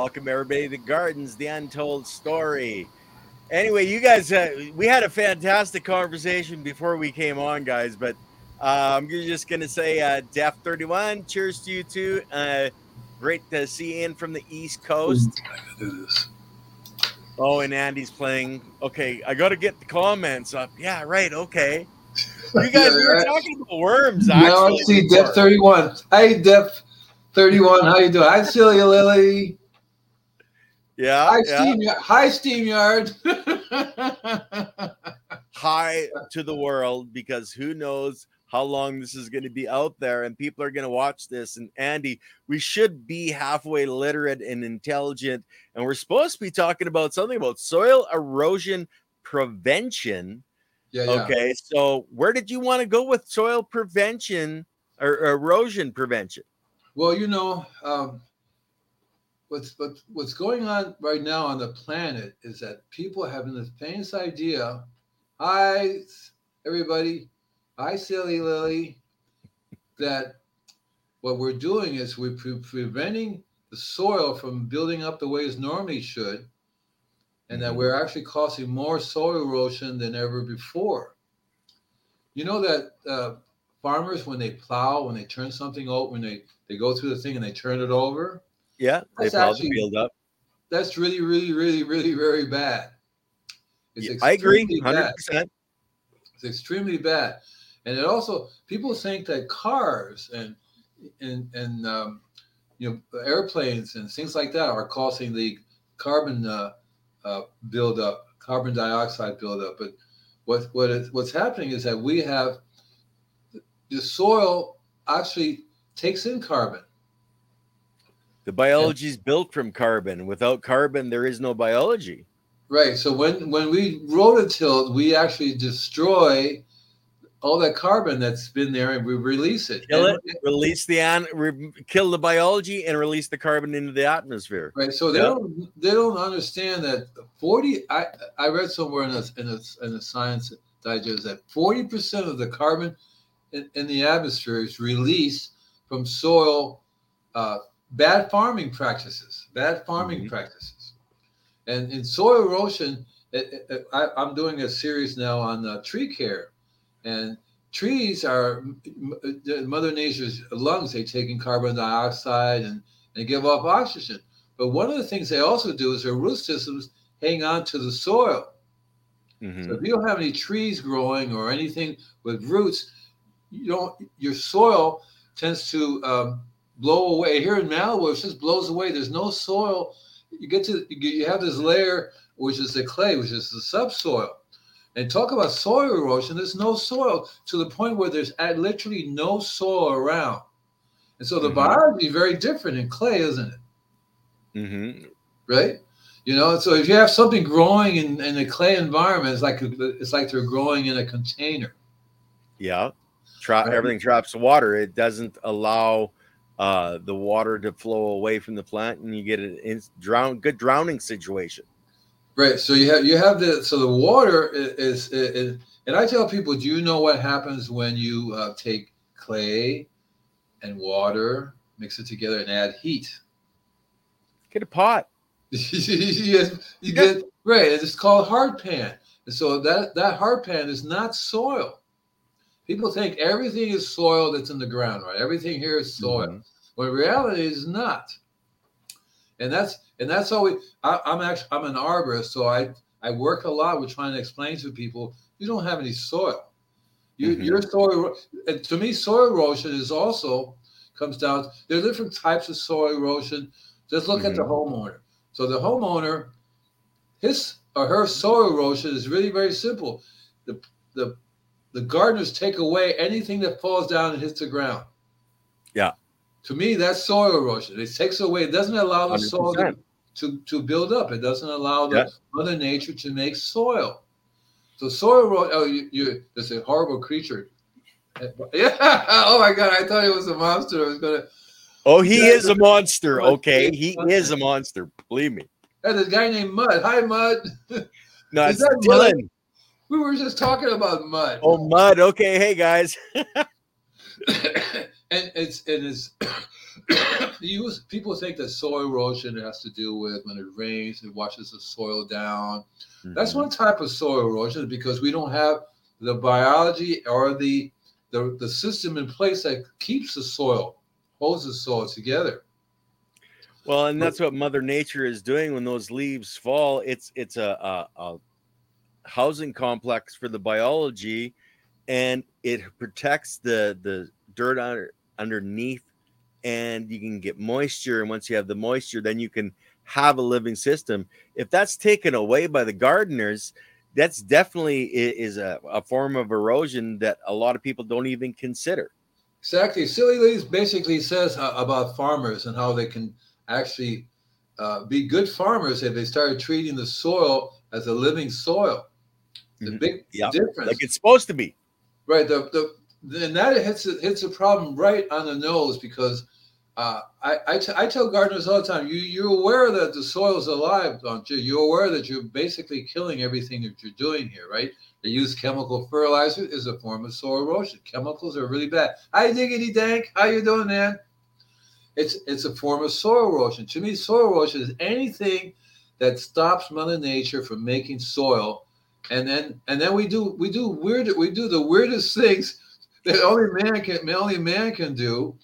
Welcome everybody to Gardens, the untold story. Anyway, you guys, uh, we had a fantastic conversation before we came on, guys. But uh, I'm just gonna say, uh, Def 31, cheers to you too. Uh, great to see in from the East Coast. Oh, and Andy's playing. Okay, I got to get the comments up. Yeah, right. Okay. You guys, we were talking about worms. Now I Actually, see. Def 31. Hey, Def 31. How you doing? Hi, Celia Lily. Yeah, Hi, yeah. Steam. Hi, StreamYard. Hi to the world because who knows how long this is going to be out there and people are going to watch this. And Andy, we should be halfway literate and intelligent. And we're supposed to be talking about something about soil erosion prevention. yeah, yeah. Okay. So, where did you want to go with soil prevention or erosion prevention? Well, you know, um, what's what, what's going on right now on the planet is that people are having this famous idea. Hi, everybody. Hi, Silly Lily. That what we're doing is we're pre- preventing the soil from building up the way it normally should, and that Mhm. we're actually causing more soil erosion than ever before. You know that uh, farmers, when they plow, when they turn something over, when they they go through the thing and they turn it over, Yeah. They probably actually- build up. that's really, really, really, really, very bad. It's Yeah, I agree. 100%. It's extremely bad, and it also people think that cars and and and um, you know airplanes and things like that are causing the carbon uh, uh, buildup, carbon dioxide buildup. But what what is, what's happening is that we have the soil actually takes in carbon. The biology is built from carbon. Without carbon, there is no biology. Right. So when when we rototill, we actually destroy all that carbon that's been there, and we release it. Kill And- it, release the an, re, kill the biology, and release the carbon into the atmosphere. Right. So they Yeah. don't they don't understand that forty. I I read somewhere in a in a, in a science digest that forty percent of the carbon in, in the atmosphere is released from soil uh, bad farming practices. Bad farming Mhm. practices. And in soil erosion, it, it, I, I'm doing a series now on uh, tree care, and trees are m- m- Mother Nature's lungs. They take in carbon dioxide and they give off oxygen. But one of the things they also do is their root systems hang on to the soil. Mhm. So if you don't have any trees growing or anything with roots, you don't. Your soil tends to um, blow away. Here in Malibu, it just blows away. There's no soil. You get to you get- you have this layer which is the clay, which is the subsoil. And talk about soil erosion. There's no soil to the point where there's literally no soil around. And so the Mhm. biology is very different in clay, isn't it? Mhm. right? You know, so if you have something growing in, in a clay environment, it's like it's like they're growing in a container. Yeah. Tra- Right. Everything traps water. It doesn't allow uh, the water to flow away from the plant, and you get an in- drown good drowning situation. Right. So you have you have the so the water is, is, is and I tell people, do you know what happens when you uh, take clay and water, mix it together, and add heat? Get a pot. you you get right. It's called hard pan. And so that that hard pan is not soil. People think everything is soil that's in the ground, right? Everything here is soil. Mhm. when in reality is not and that's and that's we I, i'm actually i'm an arborist so i i work a lot with trying to explain to people you don't have any soil you Mhm. your soil and to me soil erosion is also comes down there are different types of soil erosion just look at the homeowner so the homeowner his or her soil erosion is really very simple the the the gardeners take away anything that falls down and hits the ground Yeah. to me, that's soil erosion. It takes away, it doesn't allow the soil to, 100%. to, to build up. It doesn't allow the Yeah. Mother Nature to make soil. So soil erosion, oh, you, you, there's a horrible creature. Yeah. Oh my God. I thought it was a monster. I was going to, Oh, he Yeah. is a monster. Okay, he is a monster. Believe me. hey, this guy named Mud. Hi, Mud. No, Is it's that Mud? We were just talking about Mud. Oh, mud. Okay, hey guys. and it's it is you people think that soil erosion has to do with when it rains it washes the soil down mm-hmm. that's one type of soil erosion because we don't have the biology or the, the the system in place that keeps the soil holds the soil together well and that's what mother nature is doing when those leaves fall it's it's a, a, a housing complex for the biology and it protects the the dirt under, underneath and you can get moisture and once you have the moisture then you can have a living system. If that's taken away by the gardeners that's definitely is a, a form of erosion that a lot of people don't even consider. Exactly. Silly Lily basically says uh, about farmers and how they can actually uh, be good farmers if they started treating the soil as a living soil the mm-hmm. big yep. difference like it's supposed to be Right. The the and that hits hits a problem right on the nose because uh, I, I, t- I tell gardeners all the time, you you're aware that the soil's alive, don't you? You're aware that you're basically killing everything that you're doing here, right? They use chemical fertilizer is a form of soil erosion. Chemicals are really bad. Hi, diggity dank. How you doing, man? It's it's a form of soil erosion. To me, soil erosion is anything that stops Mother Nature from making soil and then and then we do we do weird we do the weirdest things that only man can only man can do,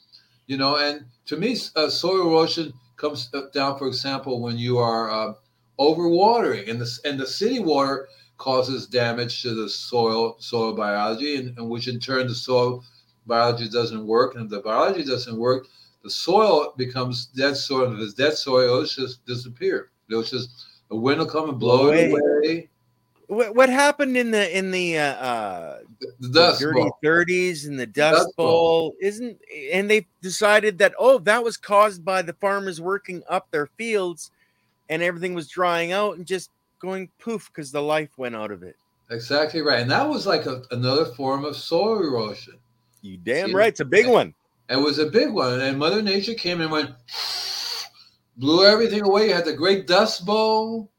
you know. And to me, uh, soil erosion comes down, for example, when you are uh, overwatering, and the and the city water causes damage to the soil soil biology, and, and which in turn the soil biology doesn't work, and if the biology doesn't work, the soil becomes dead soil. And if it's dead soil, it'll just disappear. It'll just the wind will come and blow it away what, what happened in the in the uh, uh the, the dirty 30s and the dust, dust bowl, bowl? Isn't and they decided that oh that was caused by the farmers working up their fields and everything was drying out and just going poof because the life went out of it. Exactly right and that was like a, another form of soil erosion. You damn See, right it's a big one. It was a big one and mother nature came and went blew everything away. You had the great dust bowl.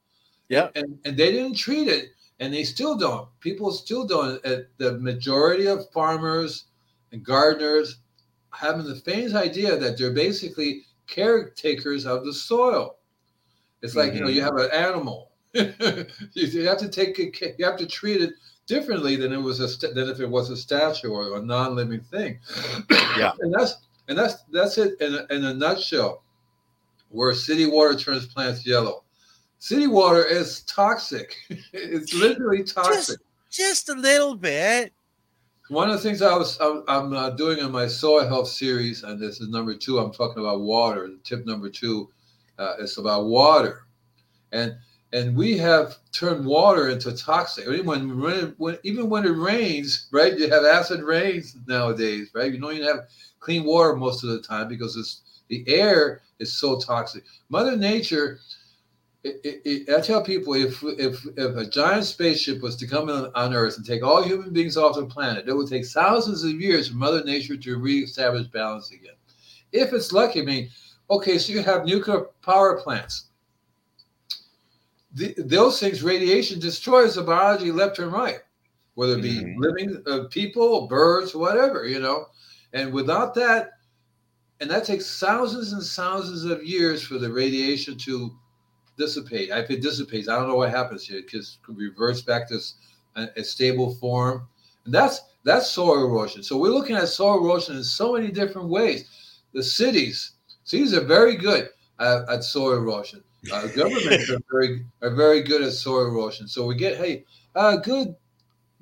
Yeah and, and they didn't treat it and they still don't. People still don't. The majority of farmers and gardeners having the faintest idea that they're basically caretakers of the soil. It's like mm-hmm. you know you mm-hmm. have an animal. you have to take it, you have to treat it differently than it was a than if it was a statue or a non-living thing. yeah, and that's and that's that's it in a, in a nutshell. Where city water turns plants yellow City water is toxic. it's literally toxic. Just, just, a little bit. One of the things I was I'm, I'm uh, doing in my soil health series, and this is number two. I'm talking about water. Tip number two uh, is about water, and and we have turned water into toxic. When, when, when even when it rains, right? You have acid rains nowadays, right? You don't even have clean water most of the time because it's the air is so toxic. Mother Nature it, it, I tell people if if if a giant spaceship was to come on, on Earth and take all human beings off the planet, it would take thousands of years for Mother Nature to reestablish balance again. If it's lucky, I mean, okay, so you have nuclear power plants. The, those things, radiation destroys the biology left and right, whether it be mm-hmm. living uh, people, birds, whatever, you know. And without that, and that takes thousands and thousands of years for the radiation to dissipate. If it dissipates, I don't know what happens here. It just reverts back to a, a stable form. And that's that's soil erosion. So we're looking at soil erosion in so many different ways. The cities, cities are very good at, at soil erosion. Uh, governments are very are very good at soil erosion. So we get hey, uh, good,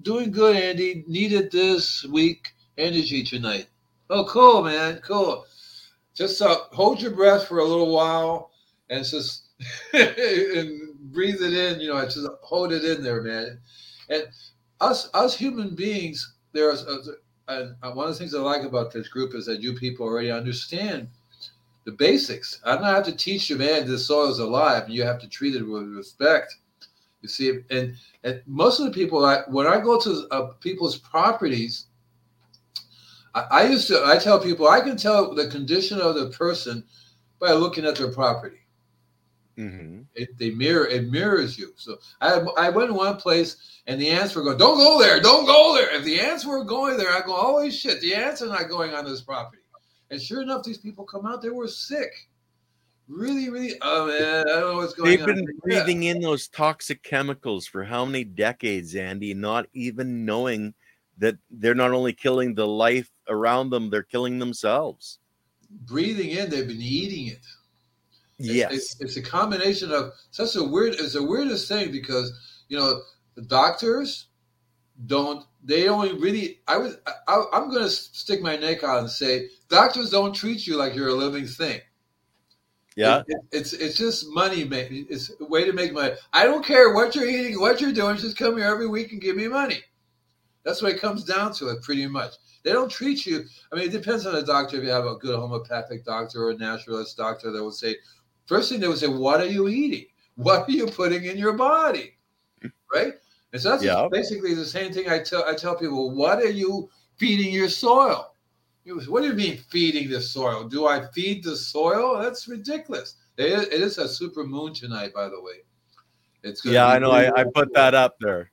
doing good, Andy. Needed this week energy tonight. Oh, cool, man, cool. Just uh, hold your breath for a little while and just and breathe it in. You know, I just hold it in there, man. And us, us human beings, there's and one of the things I like about this group is that you people already understand the basics. I don't have to teach you, man. This soil is alive, and you have to treat it with respect. You see, and and most of the people, I, when I go to uh, people's properties, I, I used to. I tell people I can tell the condition of the person by looking at their property. Mm-hmm. It they mirror it mirrors you. So I I went to one place and the ants were going, "Don't go there, don't go there." If the ants were going there, I go, "Holy shit, the ants are not going on this property." And sure enough, these people come out, they were sick. Really, really. Oh man, I don't know what's going They've on. been breathing in those toxic chemicals for how many decades, Andy, not even knowing that they're not only killing the life around them, they're killing themselves. Breathing in, they've been eating it. Yes. It's, it's, a combination of such a weird, it's the weirdest thing because, you know, the doctors don't, they only really, I was, I, I'm going to stick my neck out and say, doctors don't treat you like you're a living thing. Yeah. It, it, it's it's just money. Make, it's a way to make money. I don't care what you're eating, what you're doing. Just come here every week and give me money. That's what it comes down to. It pretty much. They don't treat you. I mean, it depends on the doctor. If you have a good homeopathic doctor or a naturalist doctor, they will say, first thing they would say, "What are you eating? What are you putting in your body?" Right. And so that's yeah. basically the same thing I tell I tell people. What are you feeding your soil? What do you mean feeding the soil? Do I feed the soil? That's ridiculous. It is, it is a super moon tonight, by the way. It's yeah, I know. I, I, put that up there.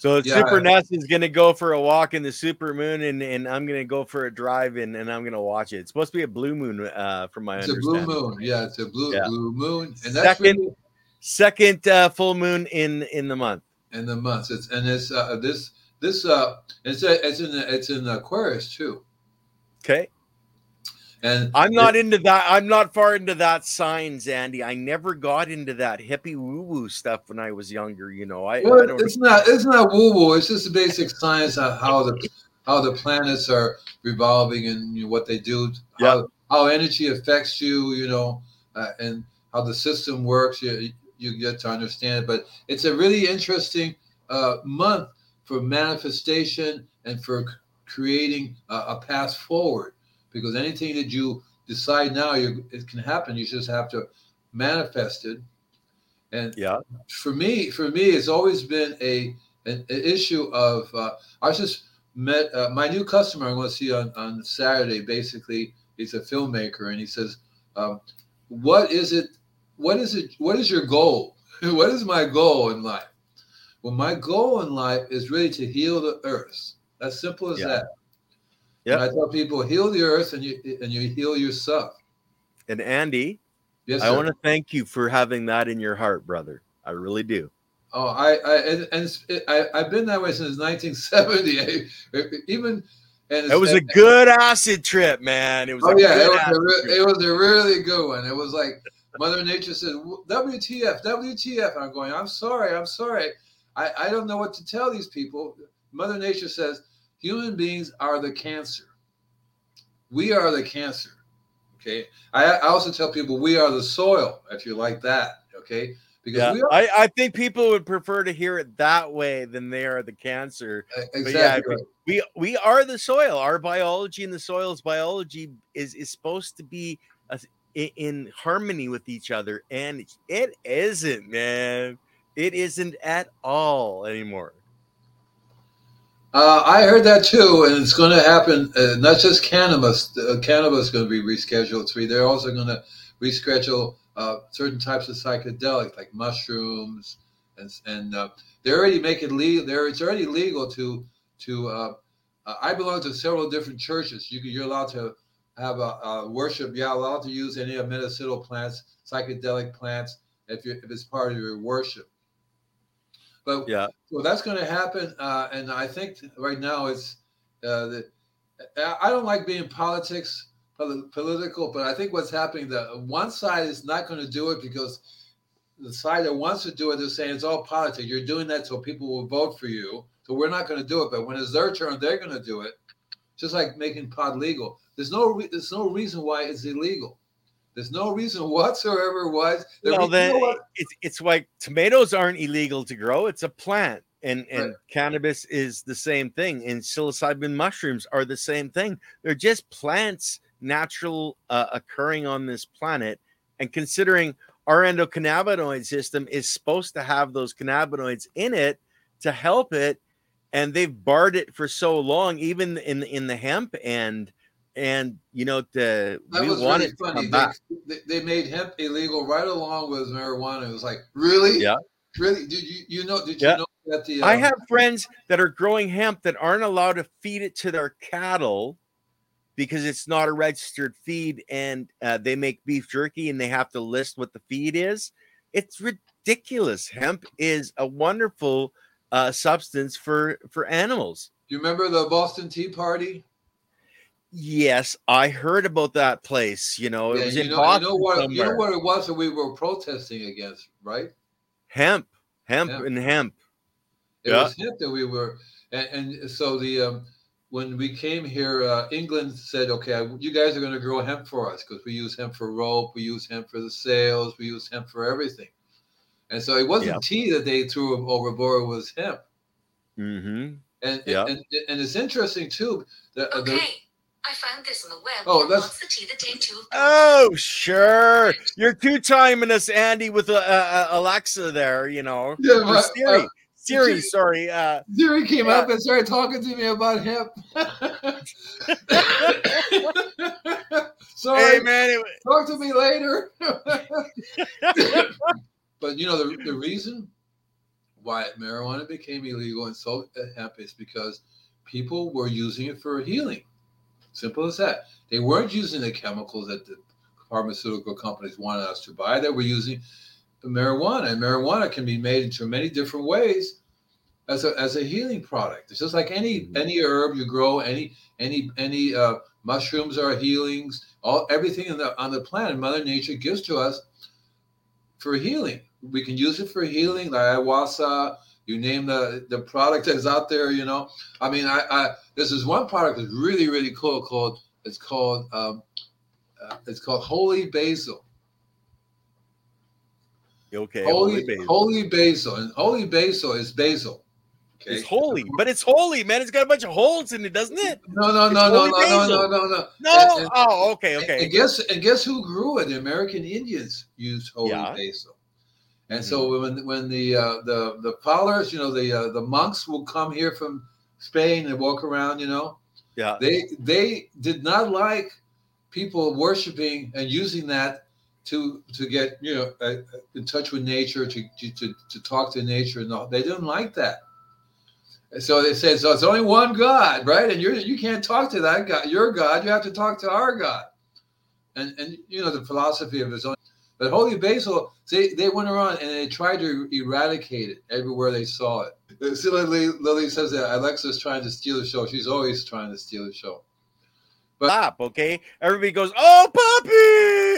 So yeah, Super Ness is going to go for a walk in the super moon, and, and I'm going to go for a drive, and, and I'm going to watch it. It's supposed to be a blue moon, uh, from my it's understanding. a blue moon. Yeah, it's a blue yeah. blue moon, and that's second really, second uh, full moon in in the month. In the month, it's and it's uh, this this uh, it's a, it's in it's in Aquarius too. Okay. And I'm not it, into that. I'm not far into that signs, Andy. I never got into that hippie woo woo stuff when I was younger. You know, I, well, I it's not it's not woo woo. It's just the basic science of how the how the planets are revolving and you know, what they do. How, yeah. how energy affects you. You know, uh, and how the system works. You you get to understand it. But it's a really interesting uh, month for manifestation and for creating a, a path forward because anything that you decide now you it can happen you just have to manifest it and yeah for me for me it's always been a an, an issue of uh, i just met uh, my new customer i'm going to see on, on saturday basically he's a filmmaker and he says um, what is it what is it what is your goal what is my goal in life well, my goal in life is really to heal the earth. As simple as yeah. that. Yeah. I tell people heal the earth and you and you heal yourself. And Andy, yes, I want to thank you for having that in your heart, brother. I really do. Oh, I, I and, and it, I, I've been that way since 1970. Even and it was a good acid trip, man. It was. Oh yeah, it was, a, it was a really good one. It was like Mother Nature said, "WTF, WTF?" And I'm going, "I'm sorry, I'm sorry." I, I don't know what to tell these people. Mother Nature says human beings are the cancer. We are the cancer. Okay. I, I also tell people we are the soil, if you like that. Okay. Because yeah, are, I, I think people would prefer to hear it that way than they are the cancer. Exactly. Yeah, we we are the soil. Our biology and the soil's biology is is supposed to be uh, a, in harmony with each other, and it isn't, man. It isn't at all anymore. Uh, I heard that too, and it's going to happen. Uh, not just cannabis. Uh, cannabis is going to be rescheduled. Three. They're also going to reschedule uh, certain types of psychedelics, like mushrooms, and and uh, they already make it legal. There, it's already legal to to. Uh, I belong to several different churches. You you're allowed to have a, a worship. You're allowed to use any of medicinal plants, psychedelic plants, if you if it's part of your worship. But yeah, so that's going to happen, uh, and I think right now it's uh, the, I don't like being politics political, but I think what's happening that one side is not going to do it because the side that wants to do it, they're saying it's all politics. You're doing that so people will vote for you. So we're not going to do it. But when it's their turn, they're going to do it. Just like making pot legal. There's no re- there's no reason why it's illegal. There's no reason whatsoever why. Well, then you know it's it's like tomatoes aren't illegal to grow. It's a plant, and and right. cannabis is the same thing, and psilocybin mushrooms are the same thing. They're just plants, natural uh, occurring on this planet, and considering our endocannabinoid system is supposed to have those cannabinoids in it to help it, and they've barred it for so long, even in in the hemp and and you know the that we wanted really funny. They, they, made hemp illegal right along with marijuana. It was like, really? Yeah. Really? Did you you know? Did you know that the? I um have friends that are growing hemp that aren't allowed to feed it to their cattle because it's not a registered feed and uh, they make beef jerky and they have to list what the feed is. It's ridiculous. Hemp is a wonderful uh, substance for for animals. Do You remember the Boston Tea Party? Yes, I heard about that place. You know, it Yeah, was you in know, Boston you know what you know somewhere. what it was that we were protesting against, right? hemp, hemp, Hemp. and hemp. It Yeah. was hemp that we were, and, and so the um, when we came here, uh, England said, "Okay, you guys are going to grow hemp for us because we use hemp for rope, we use hemp for the sails, we use hemp for everything." And so it wasn't Yeah. tea that they threw overboard; it was hemp. Mm-hmm. And Yeah. and, and it's interesting too that uh, the- Okay, I found this on the web. Oh, that's- the tea that take two? Oh, sure. You're two timing us, Andy, with uh, uh, Alexa there. You know, Yeah, Or Siri. uh, Siri, Siri- sorry. Uh, Siri came Yeah. up and started talking to me about hemp. Sorry, hey, man. it- talk to me later. but you know the, the reason why marijuana became illegal and so hemp is because people were using it for healing. Simple as that. They weren't using the chemicals that the pharmaceutical companies wanted us to buy. They were using marijuana, and marijuana can be made into many different ways as a as a healing product. It's just like any Mhm. any herb you grow, any any any uh, mushrooms are healings. All everything in the on the planet, Mother Nature gives to us for healing. We can use it for healing, like ayahuasca. You name the the product that's out there. You know, I mean, I, I this is one product that's really really cool. Called it's called um, uh, it's called Holy Basil. okay, Holy holy, basil. Holy Basil, and Holy Basil is basil. Okay. It's holy, but it's holy, man. It's got a bunch of holes in it, doesn't it? No, no, no, no, no, no, no, no, no. No. And- and- oh, okay, And- okay. And guess and guess who grew it? The American Indians used holy Yeah. basil. And so when when the uh, the the followers, you know, the uh, the monks will come here from Spain and walk around, you know, yeah. they they did not like people worshiping and using that to to get you know uh, in touch with nature to to to, to talk to nature and all. They didn't like that. And so they said, so it's only one God, right? And you you can't talk to that God, your God. You have to talk to our God. And and you know the philosophy of his own. But holy basil, they, they went around and they tried to eradicate it everywhere they saw it. See, Lily, Lily says that Alexa's trying to steal the show. She's always trying to steal the show. But, Stop, okay? Everybody goes, "Oh, puppy!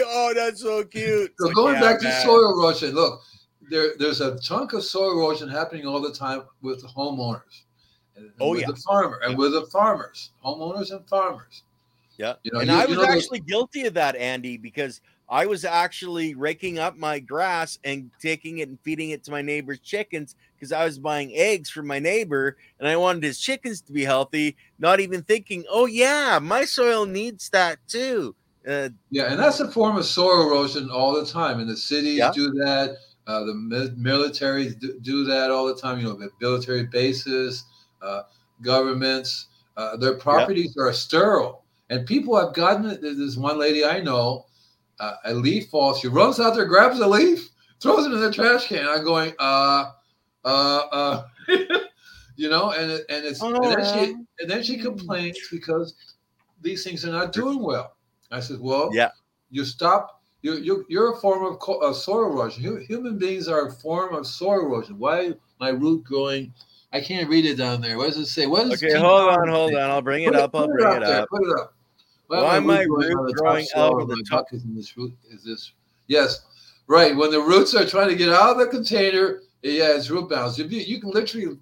Oh, that's so cute." So like, going yeah, back to soil erosion, look, there, there's a chunk of soil erosion happening all the time with the homeowners. And Oh, with yeah. the farmer and with the farmers, homeowners and farmers. Yeah. You know, and you- I you was know actually guilty of that, Andy, because I was actually raking up my grass and taking it and feeding it to my neighbor's chickens because I was buying eggs from my neighbor and I wanted his chickens to be healthy, not even thinking, oh, yeah, my soil needs that too. Uh, Yeah, and that's a form of soil erosion all the time. And the cities Yeah. do that. Uh, the mi- militaries do, do that all the time. You know, the military bases, uh, governments, uh, their properties are sterile. And people have gotten it. There's this one lady I know, uh, a leaf falls. She runs out there, grabs a leaf, throws it in the trash can. I'm going, uh, uh, uh, you know, and and it's and then she and then she complains because these things are not doing well. I said, well, Yeah. you stop. You you you're a form of, co- of soil erosion. Hu- Human beings are a form of soil erosion. Why my root growing? I can't read it down there. What does it say? What does okay, King hold on, hold on. I'll bring it Put up. I'll put bring up it there, up. Put it up. Why am I root root on the growing topsoil over of the my top- bucket in this root? Is this? Yes, right. When the roots are trying to get out of the container, yeah, it's root bound. You, you can literally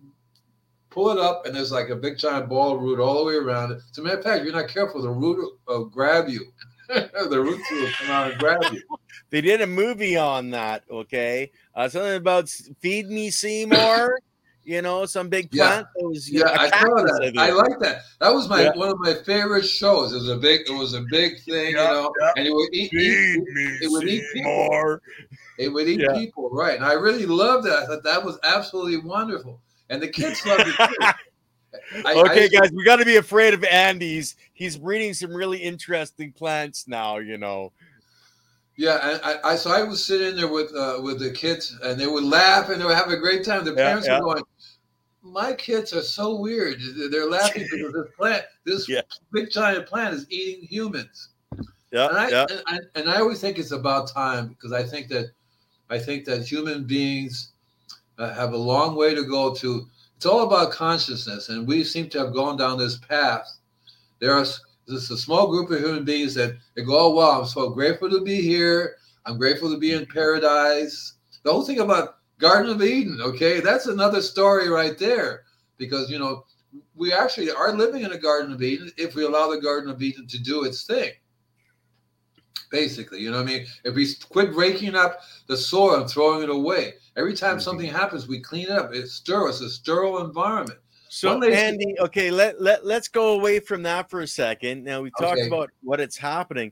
pull it up, and there's like a big giant ball of root all the way around it. As a matter of fact, if you're not careful, the root will will grab you. the roots will come out and grab you. They did a movie on that, okay? Uh, something about Feed Me Seymour, you know, some big Yeah. plant that was, Yeah, know, I saw that. think. I like that. That was my Yeah. one of my favorite shows. It was a big, it was a big thing, Yeah, you know. yeah. And it would eat, eat it would eat people. It would eat Yeah. people, right? And I really loved that. I thought that was absolutely wonderful, and the kids loved it too. I- okay, I- guys, we got to be afraid of Andy's. He's breeding some really interesting plants now, you know. Yeah, and I, I so I was sitting there with uh, with the kids, and they would laugh and they would have a great time. The Yeah, parents yeah. were going, my kids are so weird. They're laughing because this plant, this Yeah. big giant plant, is eating humans. Yeah, and I, yeah. and, I, and I always think it's about time because I think that I think that human beings uh, have a long way to go to. It's all about consciousness, and we seem to have gone down this path. There are this a small group of human beings that they go, "Oh wow, I'm so grateful to be here. I'm grateful to be in paradise." The whole thing about Garden of Eden, okay, that's another story right there, because you know we actually are living in a Garden of Eden if we allow the Garden of Eden to do its thing basically. You know what I mean? If we quit breaking up the soil and throwing it away, every time Mhm. something happens, we clean it up. It's sterile. It's a sterile environment. So lady- Andy, okay, let, let let's go away from that for a second. Now we talked Okay. about what it's happening.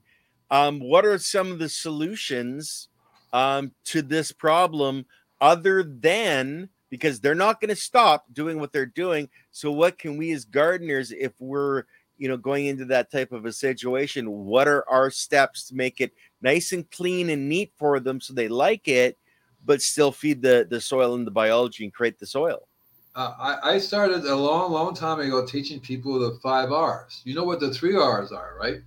Um, what are some of the solutions um, to this problem other than because they're not going to stop doing what they're doing. So what can we as gardeners, if we're you know going into that type of a situation, what are our steps to make it nice and clean and neat for them so they like it, but still feed the the soil and the biology and create the soil? Uh, I, I started a long, long time ago teaching people the five R's. You know what the three R's are, right?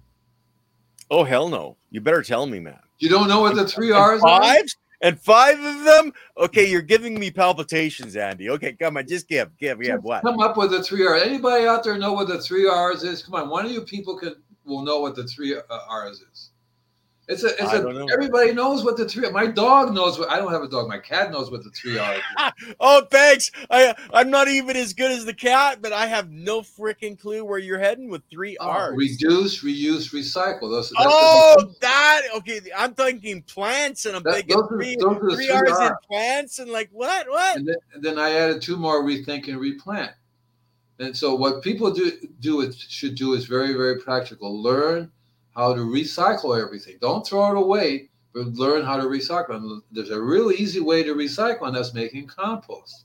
Oh hell no! You better tell me, man. You don't know what the three R's are? And five of them. Okay, you're giving me palpitations, Andy. Okay, come on, just give, give, give. Just What? Come up with the three R's. Anybody out there know what the three R's is? Come on, one of you people can will know what the three uh, R's is. It's a, it's a. know. Everybody knows what the three. My dog knows what. I don't have a dog. My cat knows what the three are. Oh, thanks. I I'm not even as good as the cat, but I have no freaking clue where you're heading with three oh, R's. Reduce, reuse, recycle. Those. that's Oh, that okay. I'm thinking plants, and I'm That- thinking are- three, three three R's in plants, and like what? What? and then, and then I added two more: rethink and replant. And so, what people do do it should do is very, very practical. Learn how to recycle everything. Don't throw it away, but learn how to recycle. And there's a real easy way to recycle, and that's making compost.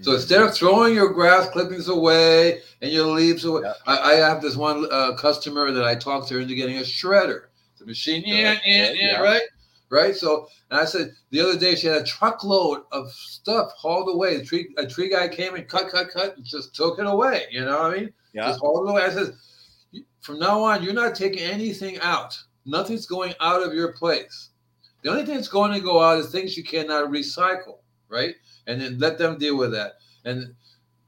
So instead of throwing your grass clippings away and your leaves away, Yeah. I, I have this one uh, customer that I talked to her into getting a shredder. The machine, yeah, yeah, yeah, right, right. So, and I said the other day she had a truckload of stuff hauled away. The tree, a tree guy came and cut, cut, cut, and just took it away. You know what I mean? yeah. Just hauled it away. I said, from now on, you're not taking anything out. Nothing's going out of your place. The only thing that's going to go out is things you cannot recycle, right? And then let them deal with that. And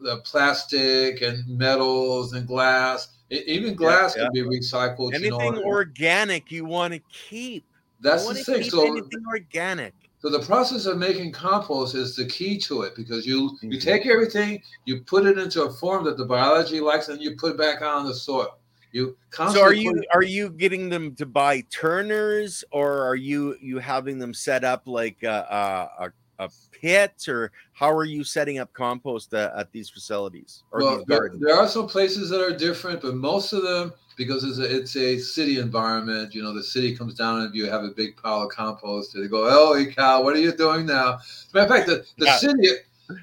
the plastic and metals and glass, even glass yeah. can be recycled. you know, Anything organic you want to keep. that's the thing. So, anything organic. so the process of making compost is the key to it because you you Mhm. take everything, you put it into a form that the biology likes, and you put it back on the soil. You So are you are you getting them to buy turners, or are you you having them set up like a a, a, pit, or how are you setting up compost uh, at these facilities or well, these there, there are some places that are different, but most of them, because it's a, it's a city environment, you know, the city comes down and you have a big pile of compost. They go, "Oh, hey, Cal, what are you doing now?" As matter of fact, the, the Yeah. city,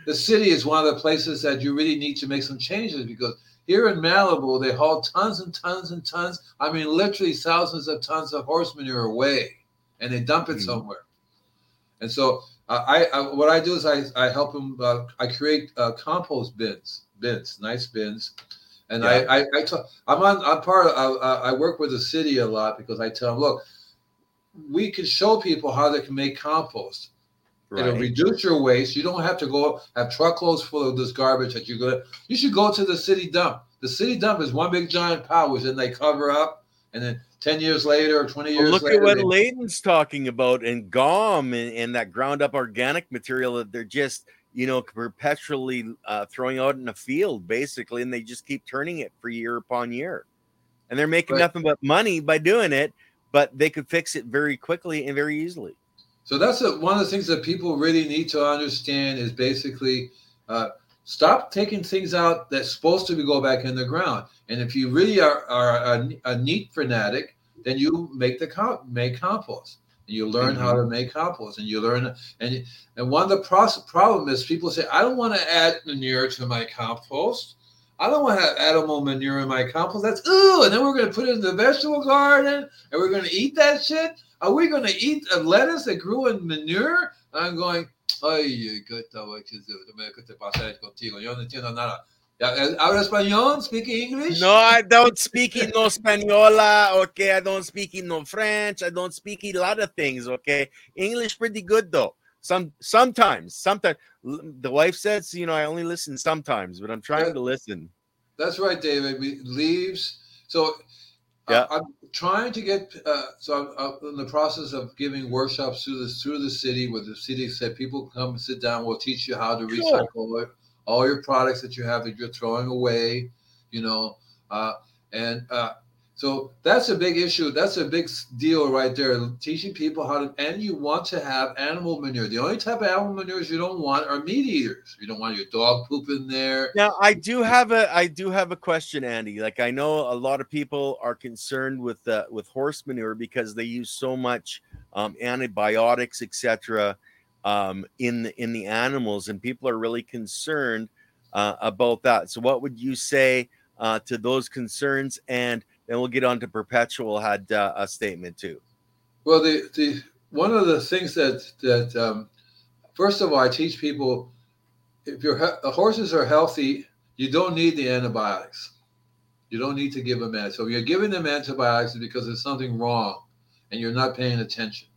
the city is one of the places that you really need to make some changes because here in Malibu, they haul tons and tons and tons. I mean, literally thousands of tons of horse manure away, and they dump it Mhm. somewhere. And so uh, I, I what I do is I, I help them. Uh, I create uh, compost bins, bins, nice bins, and Yeah. I'm on I'm part of I, I I work with the city a lot because I tell them, look, we can show people how they can make compost. It'll reduce your waste. You don't have to go have truckloads full of this garbage that you go. You should go to the city dump. The city dump is one big giant pile, which then they cover up, and then ten years later or twenty Well, years look later, at what they- Layden's talking about and GOM and, and that ground up organic material that they're just, you know, perpetually uh, throwing out in a field, basically, and they just keep turning it for year upon year. And they're making Right. nothing but money by doing it, but they could fix it very quickly and very easily. So that's a, one of the things that people really need to understand is basically uh, stop taking things out that's supposed to be go back in the ground. And if you really are, are a, a neat fanatic, then you make the com- make compost. And you learn how to make compost, and you learn and and one of the process, problem is people say I don't want to add manure to my compost. I don't want to have animal manure in my compost. That's ooh, and then we're going to put it in the vegetable garden, and we're going to eat that shit. Are we going to eat a lettuce that grew in manure? I'm going, Ay, ¿qué estaba te pasa contigo? Yo no entiendo nada. Eh, ¿Habla español? Speak English? No, I don't speak in no Spanola. Okay, I don't speak in no French. I don't speak a lot of things. Okay, English pretty good though. Some sometimes, sometimes the wife says, you know, I only listen sometimes, but I'm trying Yeah. to listen. That's right, David. We leaves. So Yeah. I, am trying to get. Uh, so I'm, I'm in the process of giving workshops through the through the city, where the city said people come and sit down. We'll teach you how to Cool. recycle all, all your products that you have that you're throwing away. You know, uh, and uh, so that's a big issue. That's a big deal right there. Teaching people how to, and you want to have animal manure. The only type of animal manures you don't want are meat eaters. You don't want your dog poop in there. Now, I do have a I do have a question, Andy. Like I know a lot of people are concerned with uh, with horse manure because they use so much um, antibiotics, etc., um, in the, in the animals, and people are really concerned uh, about that. So, what would you say uh, to those concerns? And then we'll get on to perpetual had uh, a statement too. Well, the the one of the things that that um, first of all, I teach people if your the horses are healthy, you don't need the antibiotics. You don't need to give them antibiotics. So if you're giving them antibiotics because there's something wrong, and you're not paying attention.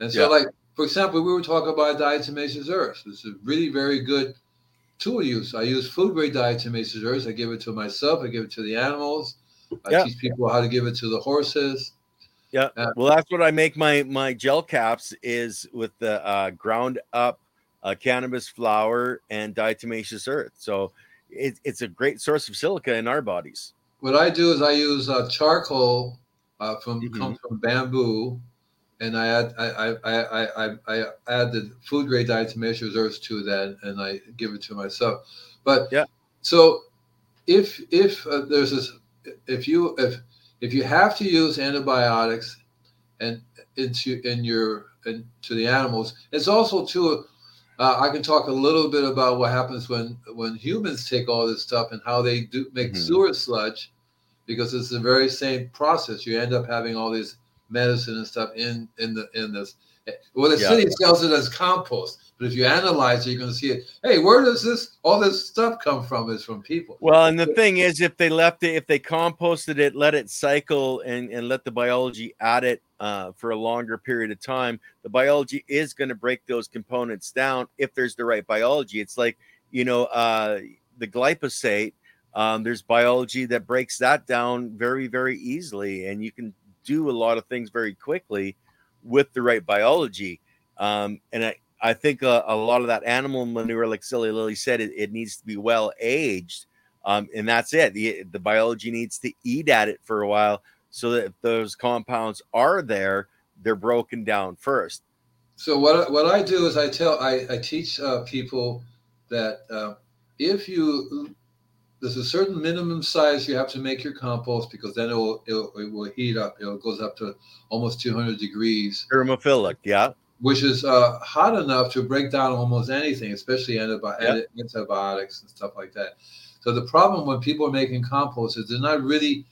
And so, Yeah. like for example, we were talking about diatomaceous earth. It's a really very good tool use. I use food grade diatomaceous earth. I give it to myself. I give it to the animals. I Yeah. teach people how to give it to the horses. Yeah. Uh, well, that's what I make my my gel caps is with the uh, ground up uh, cannabis flower and diatomaceous earth. So it, it's a great source of silica in our bodies. what I do is I use uh, charcoal uh, from Mhm. comes from bamboo, and I add I I, I, I, I add the food grade diatomaceous earth to that, and I give it to myself. But Yeah. so if if uh, there's this if you if if you have to use antibiotics and into in your in, to the animals, it's also too. Uh, I can talk a little bit about what happens when when humans take all this stuff and how they do make Mhm. sewer sludge, because it's the very same process. You end up having all these medicine and stuff in in the in this. Well, the Yeah. city sells it as compost, but if you analyze it, you're going to see it. Hey, where does this all this stuff come from? Is from people. Well, and the thing is, if they left it, if they composted it, let it cycle, and and let the biology at it uh, for a longer period of time, the biology is going to break those components down if there's the right biology. It's like you know uh, the glyphosate. Um, there's biology that breaks that down very very easily, and you can do a lot of things very quickly with the right biology. Um, and I, I think a, a lot of that animal manure, like Silly Lily said, it, it needs to be well aged. Um, and that's it. The, the biology needs to eat at it for a while so that if those compounds are there, they're broken down first. So what what I do is I tell I, I teach uh, people that uh, if you there's a certain minimum size you have to make your compost because then it will it will, it will heat up. It goes up to almost 200 degrees, Thermophilic, yeah. which is uh, hot enough to break down almost anything, especially antibi- Yeah. antibiotics and stuff like that. So the problem when people are making compost is they're not really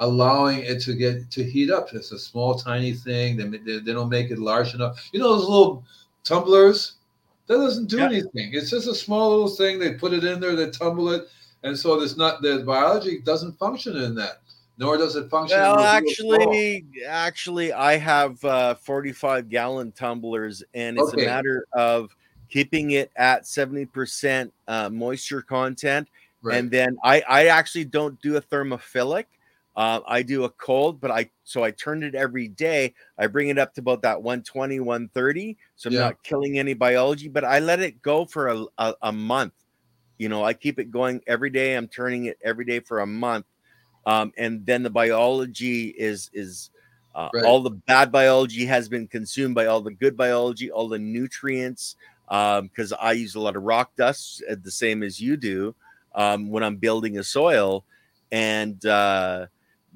allowing it to get to heat up. It's a small, tiny thing. They, they, they don't make it large enough. You know those little tumblers? That doesn't do Yeah. anything. It's just a small little thing. They put it in there, they tumble it, and so there's not the biology doesn't function in that. Nor does it function. Well, actually, actually, I have uh, 45 gallon tumblers, and it's Okay. a matter of keeping it at 70% uh, moisture content. right. And then I, I actually don't do a thermophilic. Uh, I do a cold, but I so I turn it every day. I bring it up to about that 120, 130. So I'm Yeah. not killing any biology, but I let it go for a, a, a month. You know, I keep it going every day. I'm turning it every day for a month. Um, and then the biology is is uh, Right. all the bad biology has been consumed by all the good biology, all the nutrients. Because I use a lot of rock dust, uh, the same as you do, um, when I'm building a soil, and uh,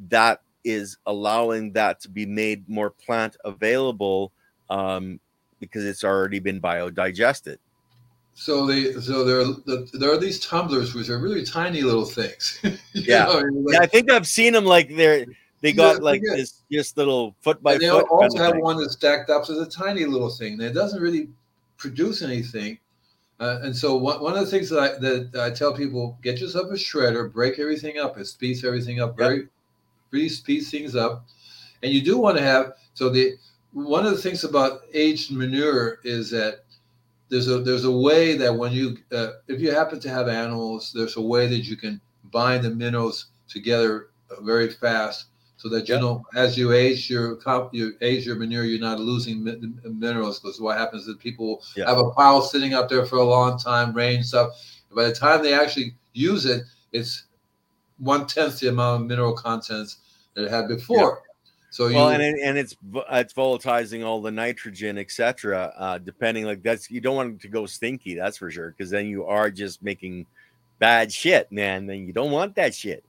that is allowing that to be made more plant available um, because it's already been biodigested. So they so there are there are these tumblers which are really tiny little things. Yeah. know, I like- Yeah, I think I've seen them like they're they got Yeah, like yeah. this just little foot by and they foot. kind also have thing. one that's stacked up as a tiny little thing. It doesn't really produce anything. Uh, and so one, one of the things that I, that I tell people, get yourself a shredder, break everything up, it speeds everything up, very, really speeds things up. And you do want to have, so the, one of the things about aged manure is that there's a, there's a way that when you, uh, if you happen to have animals, there's a way that you can bind the minerals together uh, very fast so that you Yep. know as you age your you age your manure, you're not losing mi- minerals. Because what happens is people Yeah. have a pile sitting up there for a long time, rain stuff. By the time they actually use it, it's one tenth the amount of mineral contents that it had before. So well, you, and it, and it's it's volatilizing all the nitrogen, etc. Uh, depending, like that's you don't want it to go stinky, that's for sure, because then you are just making bad shit, man. Then you don't want that shit.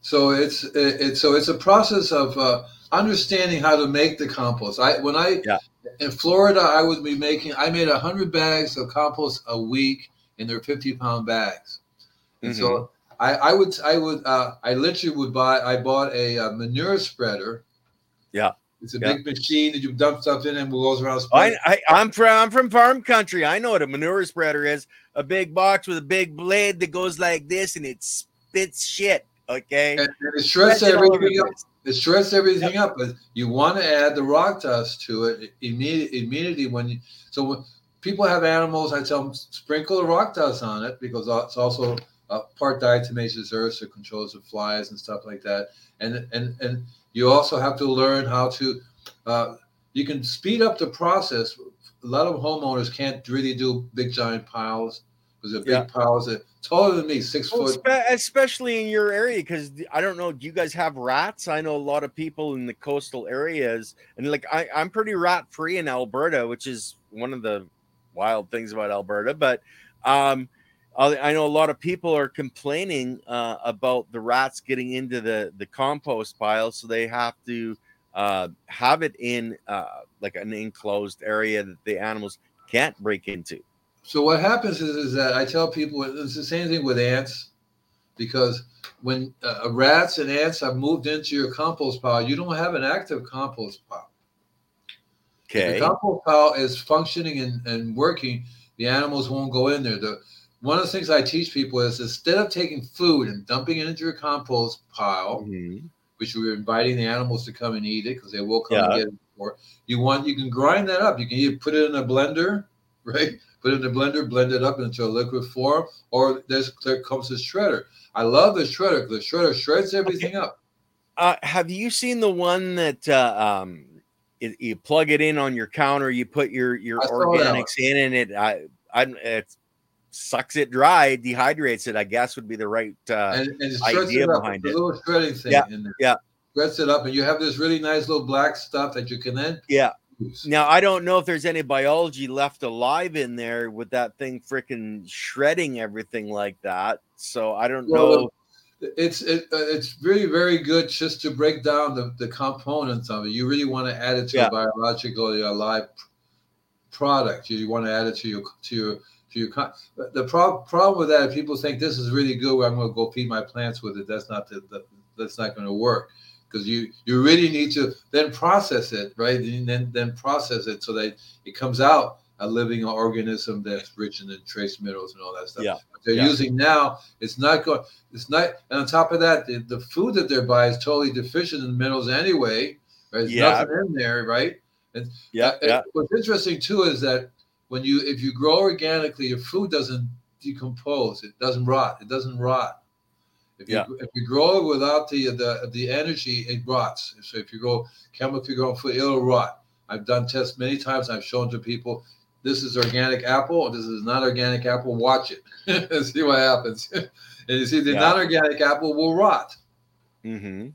So it's it's so it's a process of uh, understanding how to make the compost. I when I Yeah. in Florida, I would be making. I made hundred bags of compost a week, and they're fifty pound bags. And so Mm-hmm. I, I would I would uh, I literally would buy. I bought a, uh manure spreader. Yeah. It's a Yeah. big machine that you dump stuff in and it goes around. I, I, I'm from I'm from farm country. I know what a manure spreader is. A big box with a big blade that goes like this, and it spits shit. Okay, and, and it shreds Spreads it all over everything up. It shreds everything up, but you want to add the rock dust to it immediately. Immediately when you so when people have animals, I tell them sprinkle the rock dust on it because it's also uh, part diatomaceous earth that controls the flies and stuff like that. And and and you also have to learn how to. Uh, you can speed up the process. A lot of homeowners can't really do big giant piles because they're big Yeah. piles that taller than me, six Well, foot. spe- especially in your area, because I don't know. Do you guys have rats? I know a lot of people in the coastal areas, and like I, I'm pretty rat free in Alberta, which is one of the wild things about Alberta. But um, I know a lot of people are complaining uh, about the rats getting into the the compost pile, so they have to uh, have it in uh, like an enclosed area that the animals can't break into. So what happens is, is that I tell people it's the same thing with ants, because when uh, rats and ants have moved into your compost pile, you don't have an active compost pile. Okay. If Okay. the compost pile is functioning and, and working, the animals won't go in there. The one of the things I teach people is instead of taking food and dumping it into your compost pile, Mhm. which we're inviting the animals to come and eat it because they will come and Yeah. get it before. You want you can grind that up. You can either put it in a blender, right? Put it in a blender, blend it up into a liquid form, or there's there comes the shredder. I love the shredder. 'cause The shredder shreds everything up. Uh, have you seen the one that uh, um, it, you plug it in on your counter? You put your your I saw that one. organics in, and it I, I it sucks it dry, dehydrates it. I guess would be the right. Uh, and, and idea it behind There's it. little shredding thing Yeah, in there. yeah. Shreds it up, and you have this really nice little black stuff that you can then yeah. use. Now I don't know if there's any biology left alive in there with that thing freaking shredding everything like that. So I don't Well, know. It's it, uh, it's really very good just to break down the, the components of it. You really want to add it to Yeah. a biological a live p- product. You want to add it to your to your to your. con- The prob- problem with that, people think this is really good. I'm going to go feed my plants with it. That's not the, the that's not going to work because you you really need to then process it right and then then process it so that it comes out a living organism that's rich in the trace minerals and all that stuff. Yeah. What they're Yeah. using now it's not going it's not and on top of that the, the food that they're buying is totally deficient in minerals anyway right there's Yeah. nothing in there right Yeah, uh, yeah, what's interesting too is that when you if you grow organically your food doesn't decompose. It doesn't rot. It doesn't rot. If you, Yeah. if you grow it without the, the the energy it rots. So if you grow chemically grown food it'll rot. I've done tests many times. I've shown to people this is organic apple this is not organic apple. Watch it. And see what happens. And you see the Yeah. non-organic apple will rot. Hmm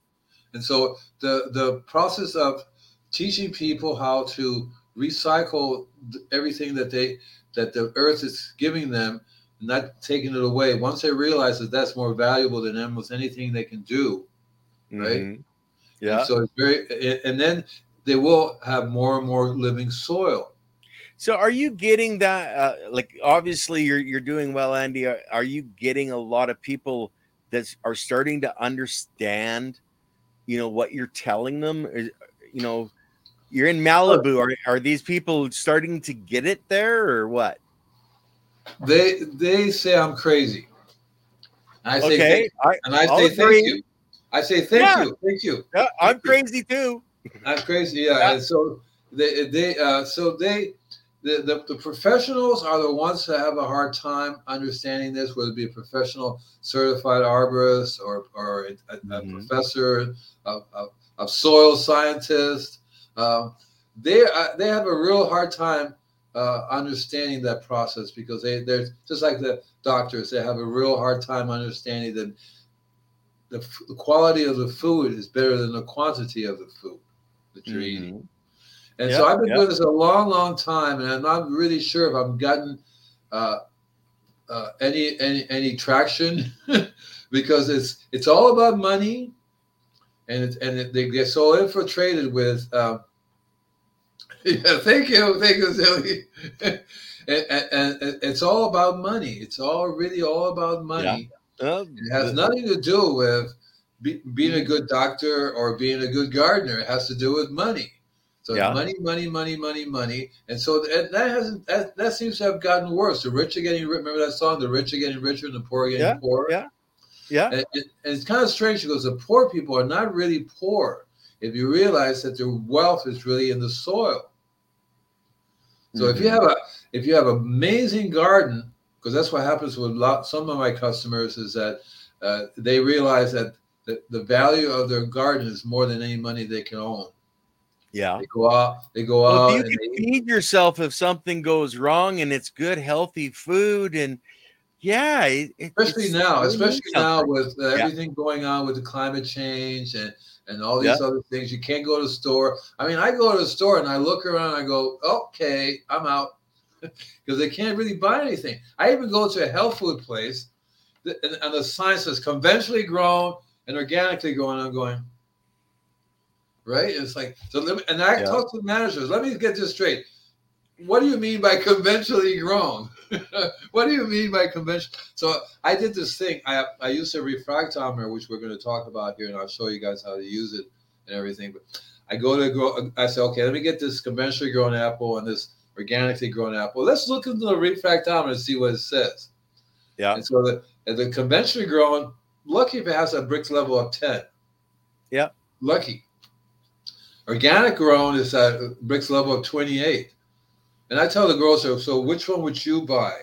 and so the the process of teaching people how to recycle everything that they that the earth is giving them, not taking it away. Once they realize that that's more valuable than almost anything they can do, Right. mhm. And Yeah. so it's very, and then they will have more and more living soil. So are you getting that uh, like obviously you're you're doing well Andy are, are you getting a lot of people that are starting to understand you know what you're telling them Is- you know You're in Malibu. Are are these people starting to get it there or what? They they say I'm crazy. I say Okay, thank, and I I'll say thank you. I say thank Yeah. you, thank you. yeah, I'm crazy too. I'm crazy, yeah. Yeah. And so they they uh, so they the, the the professionals are the ones that have a hard time understanding this, whether it be a professional certified arborist or or a, a, Mhm. professor of, of, of soil scientist. Um, they uh, they have a real hard time uh, understanding that process because they they're just like the doctors. They have a real hard time understanding that the, f- the quality of the food is better than the quantity of the food that you're eating. Mhm. And Yeah, so I've been yeah. doing this a long, long time, and I'm not really sure if I've gotten uh, uh, any any any traction because it's it's all about money, and it, and it, they get so infiltrated with. Um, yeah, thank you, thank you, Zoe. and, and, and it's all about money. It's all really all about money. Well, It has nothing to do with be, being a good doctor or being a good gardener. It has to do with money. So Yeah. money, money, money, money, money, and so and that hasn't that, that seems to have gotten worse. The rich are getting rich. Remember that song? The rich are getting richer, and the poor are getting Yeah, poorer. yeah. yeah. And, and it's kind of strange because the poor people are not really poor if you realize that their wealth is really in the soil. So if you Mhm. have a if you have an amazing garden, because that's what happens with lot, some of my customers is that uh, they realize that the, the value of their garden is more than any money they can own. yeah. They go out, they go Well, out, you can they, feed yourself if something goes wrong and it's good, healthy food. And yeah, it, especially now, especially now with uh, Yeah. everything going on with the climate change and and all these Yeah. other things. You can't go to the store. I mean, I go to the store and I look around. And I go, okay, I'm out because they can't really buy anything. I even go to a health food place, th- and, and the sign says conventionally grown and organically grown. I'm going. Right, it's like so. Let me, and I Yeah. talk to the managers. Let me get this straight. What do you mean by conventionally grown? what do you mean by convention? So I did this thing. I I used a refractometer, which we're going to talk about here, and I'll show you guys how to use it and everything. But I go to grow. I say, okay, let me get this conventionally grown apple and this organically grown apple. Let's look into the refractometer and see what it says. Yeah. And so the and the conventionally grown, lucky if it has a Brix level of ten. Yeah. Lucky. Organic grown is at uh, Brix level of twenty eight. And I tell the grocer, so which one would you buy?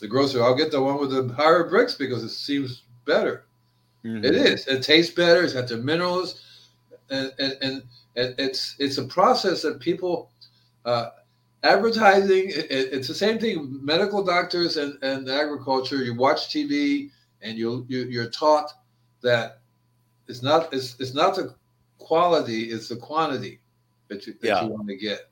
The grocer, I'll get the one with the higher Brix because it seems better. Mhm. It is. It tastes better. It's got the minerals, and and, and, and it's it's a process that people uh, advertising. It, it's the same thing. Medical doctors and, and agriculture. You watch TV and you, you you're taught that it's not it's it's not the quality, it's the quantity that you that Yeah. you want to get.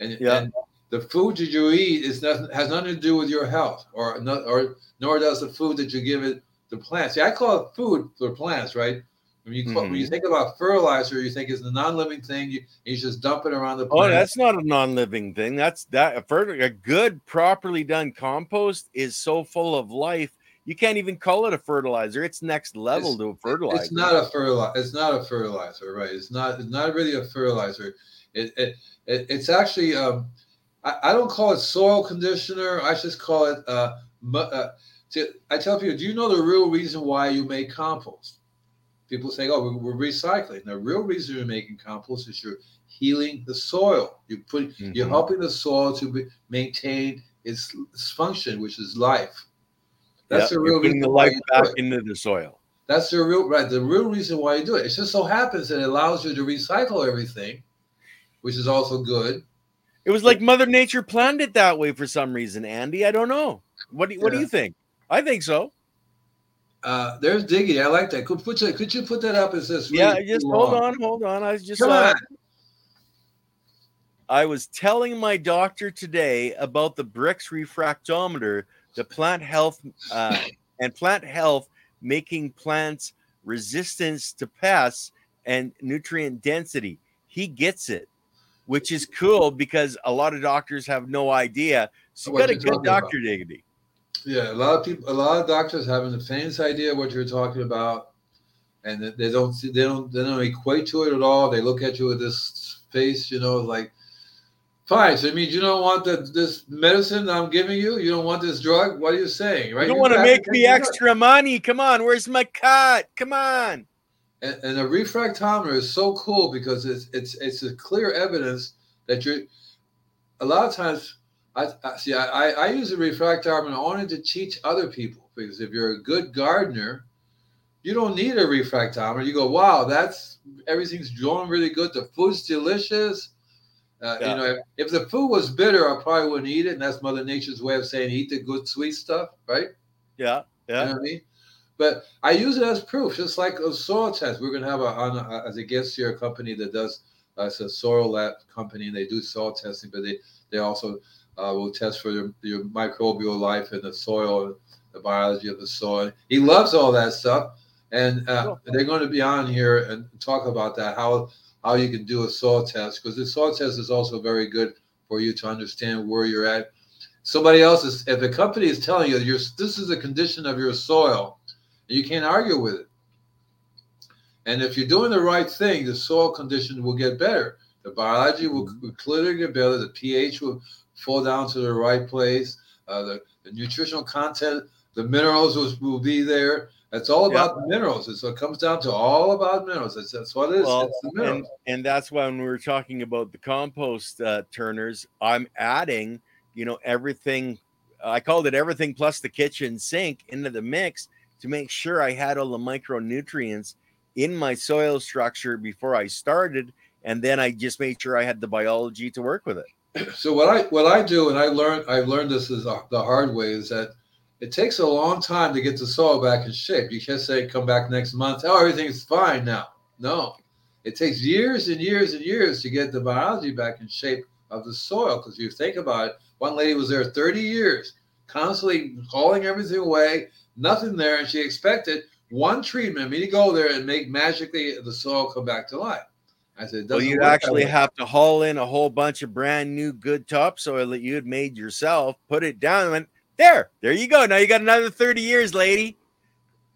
And, Yeah. and the food that you eat is nothing has nothing to do with your health, or not, or nor does the food that you give it the plants. See, I call it food for plants, right? When you call, when you Mhm. think about fertilizer, you think it's a non-living thing. You, you just dump it around the Oh, that's not a non-living thing. That's that a, fertil- a good, properly done compost is so full of life. You can't even call it a fertilizer. It's next level to a fertilizer. It's not a fertilizer. It's not a fertilizer, right? It's not. It's not really a fertilizer. It, it, it it's actually. Um, I, I don't call it soil conditioner. I just call it. Uh, mu- uh, to, I tell people, do you know the real reason why you make compost? People say, "Oh, we're, we're recycling." The real reason you're making compost is you're healing the soil. You put. You're Mhm. helping the soil to be, maintain its, its function, which is life. That's Yeah, the you're real putting reason the life back it. into the soil. That's the real right. The real reason why you do it. It just so happens that it allows you to recycle everything, which is also good. It was like Mother Nature planned it that way for some reason, Andy. I don't know. What do you, what do you think? I think so. Uh, there's Diggy. I like that. Could put that, could you put that up as this? Yeah, really just hold long? on, hold on. I was just Come uh, on. I was telling my doctor today about the Brix refractometer, the plant health uh, and plant health making plants resistance to pests and nutrient density. He gets it, which is cool because a lot of doctors have no idea. So you got a good talking about. doctor, Diggity. Yeah, a lot of people, a lot of doctors having the faintest idea what you're talking about, and they don't see, they don't, they don't equate to it at all. They look at you with this face, you know, like, fine. So it means you don't want the, this medicine I'm giving you. You don't want this drug. What are you saying, right? You don't want to make take me drug. extra money. Come on, where's my cut? Come on. And, and a refractometer is so cool because it's it's it's a clear evidence that you're. A lot of times, I, I see. I, I I use a refractometer only to teach other people because if you're a good gardener, you don't need a refractometer. You go, wow, that's everything's growing really good. The food's delicious. Uh, Yeah. You know, if, if the food was bitter, I probably wouldn't eat it. And that's Mother Nature's way of saying eat the good sweet stuff, right? Yeah, You yeah. know what I mean? But I use it as proof, just like a soil test. We're going to have a, on a, as a guest here a company that does uh, it's a soil lab company, and they do soil testing, but they they also uh, will test for your, your microbial life in the soil, the biology of the soil. He loves all that stuff, and uh, Cool. they're going to be on here and talk about that how how you can do a soil test because the soil test is also very good for you to understand where you're at. Somebody else is if a company is telling you you're, this is the condition of your soil, you can't argue with it. And if you're doing the right thing, the soil condition will get better. The biology will, will clearly get better. The pH will fall down to the right place. Uh, the, the nutritional content, the minerals will, will be there. It's all about the minerals. It's, it comes down to all about minerals. That's, that's what it is. Well, it's the minerals. and and that's why when we were talking about the compost uh, turners, I'm adding, you know, everything. I called it everything plus the kitchen sink into the mix to make sure I had all the micronutrients in my soil structure before I started, and then I just made sure I had the biology to work with it. so what I what I do, and I learned I learned this is the hard way, is that it takes a long time to get the soil back in shape. You can't say come back next month. Oh, everything's fine now. No, it takes years and years and years to get the biology back in shape of the soil. Because you think about it, one lady was there 30 years, constantly hauling everything away, nothing there, and she expected one treatment, me to go there and make magically the soil come back to life. I said, Well, that actually have to haul in a whole bunch of brand new good topsoil that you had made yourself, put it down, and there. There you go. Now you got another 30 years, lady.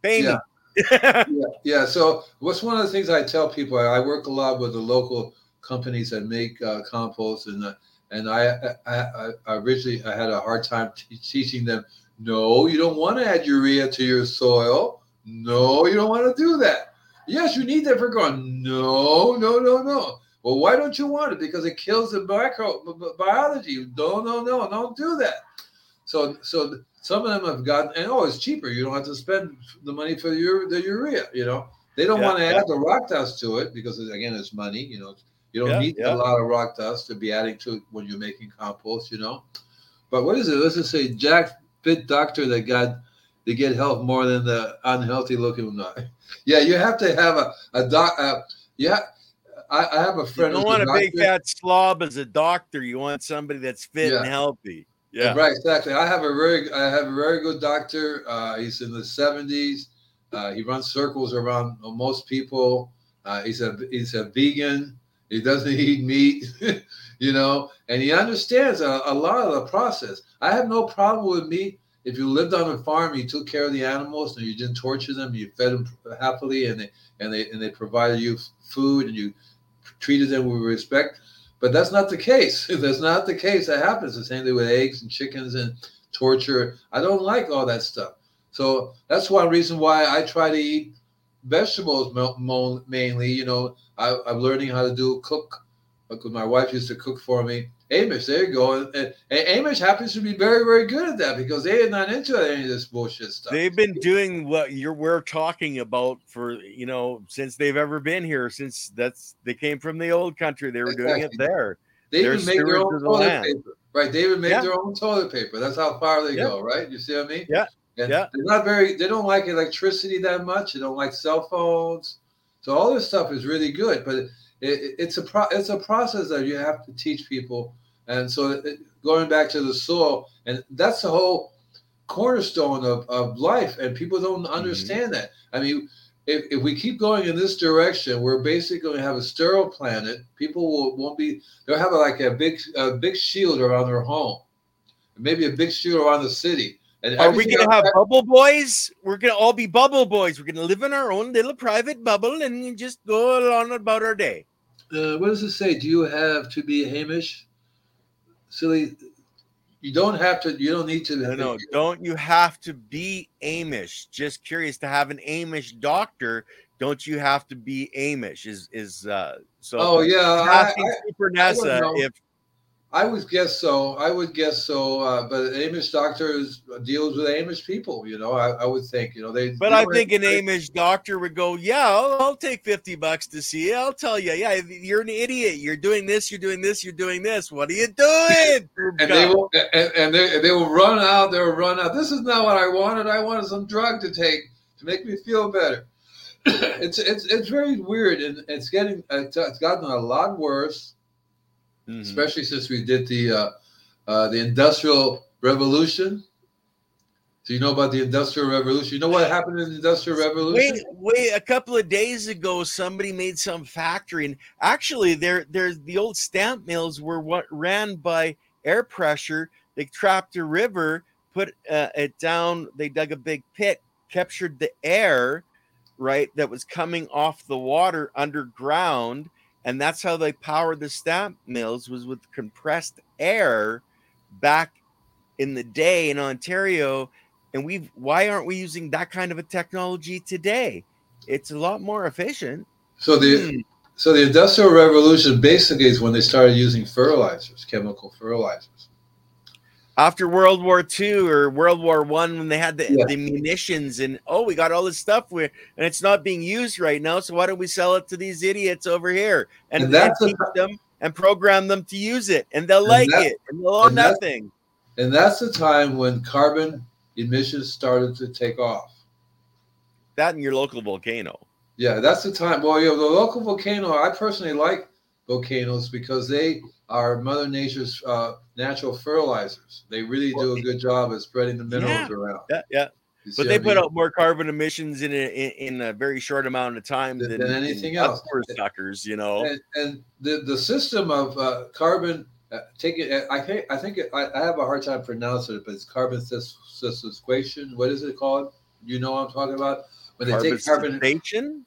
Pay me. yeah, yeah. So what's one of the things I tell people? I, work a lot with the local companies that make uh, compost, and uh, and I, I, I I originally I had a hard time t- teaching them. No, you don't want to add urea to your soil. No, you don't want to do that. Yes, you need that for growing. No, no, no, no. Well, why don't you want it? Because it kills the micro b- b- biology. No, no, no, don't do that. So, so some of them have gotten, and oh, it's cheaper. You don't have to spend the money for your the urea. You know, they don't Yeah, want to yeah. add the rock dust to it because again, it's money. You know, you don't Yeah, need yeah. a lot of rock dust to be adding to it when you're making compost. You know, but what is it? Let's just say Jack fit doctor that got to get help more than the unhealthy looking guy. Yeah, you have to have a a doc. Uh, yeah, I, I have a friend. You don't want a big fat slob as a doctor. You want somebody that's fit and healthy. Yeah. Right, exactly. I have a very, I have a very good doctor. Uh, he's in the seventies. Uh, he runs circles around most people. Uh, he's a he's a vegan. He doesn't eat meat, you know, and he understands a, a lot of the process. I have no problem with meat. If you lived on a farm, you took care of the animals, and you didn't torture them, you fed them happily, and they and they and they provided you food, and you treated them with respect. But that's not the case. That's not the case. That happens. The same thing with eggs and chickens and torture. I don't like all that stuff. So that's one reason why I try to eat vegetables mainly. You know, I, I'm learning how to do cook. Because my wife used to cook for me. Amish, there you go. And, and Amish happens to be very, very good at that because they are not into any of this bullshit stuff. They've been doing what you're we're talking about for you know since they've ever been here. Since that's they came from the old country, they were doing it there. They They're even make their own the toilet land. paper. Right. They even make Yeah. their own toilet paper. That's how far they Yeah. go, right? You see what I mean? Yeah. And Yeah. they're not very they don't like electricity that much. They don't like cell phones. So all this stuff is really good, but it, it, it's a pro, it's a process that you have to teach people. And so it, going back to the soil, and that's the whole cornerstone of, of life. And people don't Mm-hmm. understand that. I mean, if, if we keep going in this direction, we're basically going to have a sterile planet. People will, won't be, they'll have like a big, a big shield around their home, maybe a big shield around the city. And Are we everything gonna have outside- bubble boys? We're gonna all be bubble boys. We're gonna live in our own little private bubble and just go along about our day. uh, what does it say? Do you have to be Amish? Silly. You don't have to. You don't need to. No, no, don't you have to be Amish? Just curious to have an Amish doctor. Don't you have to be Amish? Is is uh so? Oh yeah, I, I, Super Nessa know. if I would guess so. I would guess so. Uh, but Amish doctors deals with Amish people. You know, I, I would think. You know, they. But I think an Amish doctor would go, "Yeah, I'll, I'll take fifty bucks to see you. I'll tell you, yeah, you're an idiot. You're doing this. You're doing this. You're doing this. What are you doing?" and they will and, and they, they will run out they will run out this is not what i wanted i wanted some drug to take to make me feel better it's it's it's very weird and it's getting it's gotten a lot worse Mhm. especially since we did the uh, uh, the industrial revolution do you know about the industrial revolution you know what happened in the industrial revolution Wait, wait! A couple of days ago, somebody made some factory, and actually, there, there's the old stamp mills were what ran by air pressure. They trapped a river, put uh, it down. They dug a big pit, captured the air, right, that was coming off the water underground, and that's how they powered the stamp mills was with compressed air back in the day in Ontario. And we've why aren't we using that kind of a technology today? It's a lot more efficient. So the Hmm. so the industrial revolution basically is when they started using fertilizers chemical fertilizers after world war ii or world war one when they had the, Yeah. the munitions and oh we got all this stuff where and it's not being used right now so why don't we sell it to these idiots over here and, And that's teach them and program them to use it and they'll And like that- it and they'll own and that- nothing And that's the time when carbon emissions started to take off. that and your local volcano Yeah, that's the time. Well, you know, the local volcano, I personally like volcanoes because they are Mother Nature's uh, natural fertilizers. They really do a good job at spreading the minerals Yeah. around. yeah yeah but they put mean? out more carbon emissions in a in, in a very short amount of time Than- than, than than anything else. poor suckers you know and, and the, the system of uh, carbon uh, taking I think I think it, I, I have a hard time pronouncing it, but it's carbon sis- sequestration. What is it called? You know what I'm talking about? When they take carbon Carbonization?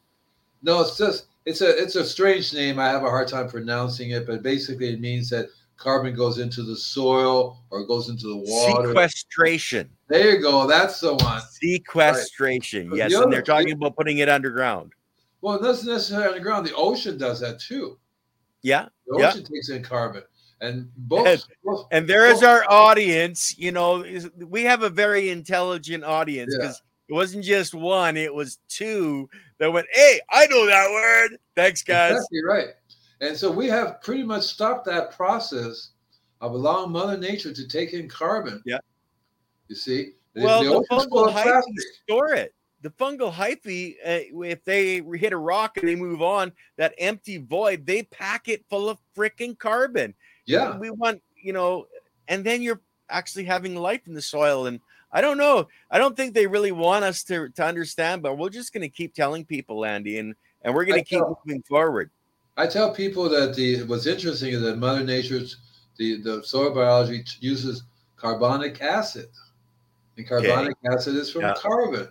No, it's just it's a it's a strange name. I have a hard time pronouncing it, but basically it means that carbon goes into the soil or goes into the water. Sequestration. there you go. That's the one. Sequestration. But Yes, the and they're talking about putting it underground. Well, it doesn't necessarily underground. the ocean does that too. Yeah. The Yeah. ocean takes in carbon, and both. And- both And there is Well- our audience. You know, we have a very intelligent audience Yeah. because it wasn't just one, it was two that went, Hey, I know that word. Thanks, guys. Exactly right. And so we have pretty much stopped that process of allowing Mother Nature to take in carbon. Yeah. You see, The- Well, the the, fungal hyphae store it. The fungal hyphae, uh, if they hit a rock and they move on, that empty void, they pack it full of freaking carbon. Yeah. we want you know and then you're actually having life in the soil and i don't know i don't think they really want us to to understand but we're just going to keep telling people andy and and we're going to keep know. moving forward I tell people that the what's interesting is that Mother Nature's the, the soil biology uses carbonic acid. And carbonic acid is from Yeah. carbon.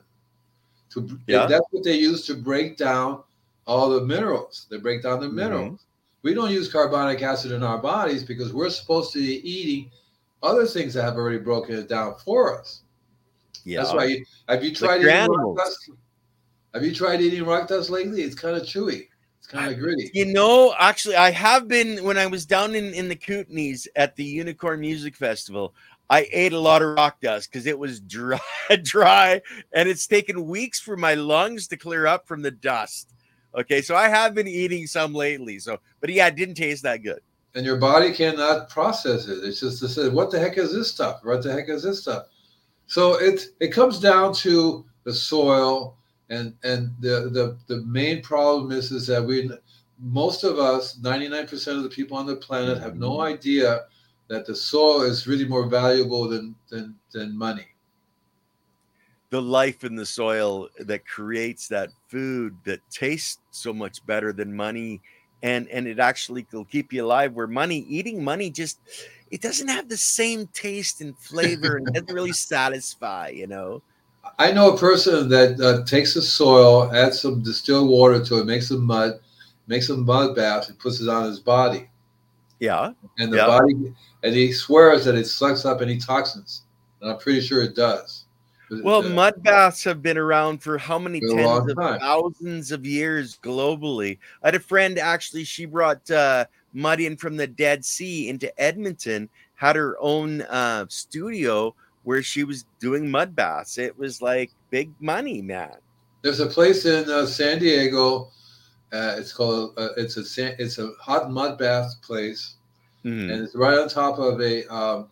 To Yeah. that's what they use to break down all the minerals. They break down the Mhm. minerals. We don't use carbonic acid in our bodies because we're supposed to be eating other things that have already broken it down for us. Yeah That's why. You, have you tried eating rock dust? Have you tried eating rock dust lately? It's kind of chewy. It's kind of gritty. you know actually i have been when i was down in in the kootenays at the unicorn music festival i ate a lot of rock dust because it was dry dry and it's taken weeks for my lungs to clear up from the dust okay so i have been eating some lately so but yeah it didn't taste that good and your body cannot process it. It's just to say, what the heck is this stuff? What the heck is this stuff? So it it comes down to the soil, and and the the the main problem is is that we most of us, ninety nine percent of the people on the planet, have no idea that the soil is really more valuable than than than money. the life in the soil that creates that food that tastes so much better than money and and it actually will keep you alive where money eating money just it doesn't have the same taste and flavor and doesn't really satisfy you know I know a person that uh, takes the soil, adds some distilled water to it, makes some mud, makes a mud bath and puts it on his body, Yeah. and the Yeah. body, and he swears that it sucks up any toxins, and I'm pretty sure it does. Well, uh, mud baths have been around for how many For tens of time. thousands of years globally? I had a friend actually, she brought uh, mud in from the Dead Sea into Edmonton, had her own uh, studio where she was doing mud baths. It was like big money, man. There's a place in uh, San Diego. Uh, it's called. Uh, it's a it's a hot mud bath place, Mhm. and it's right on top of a um,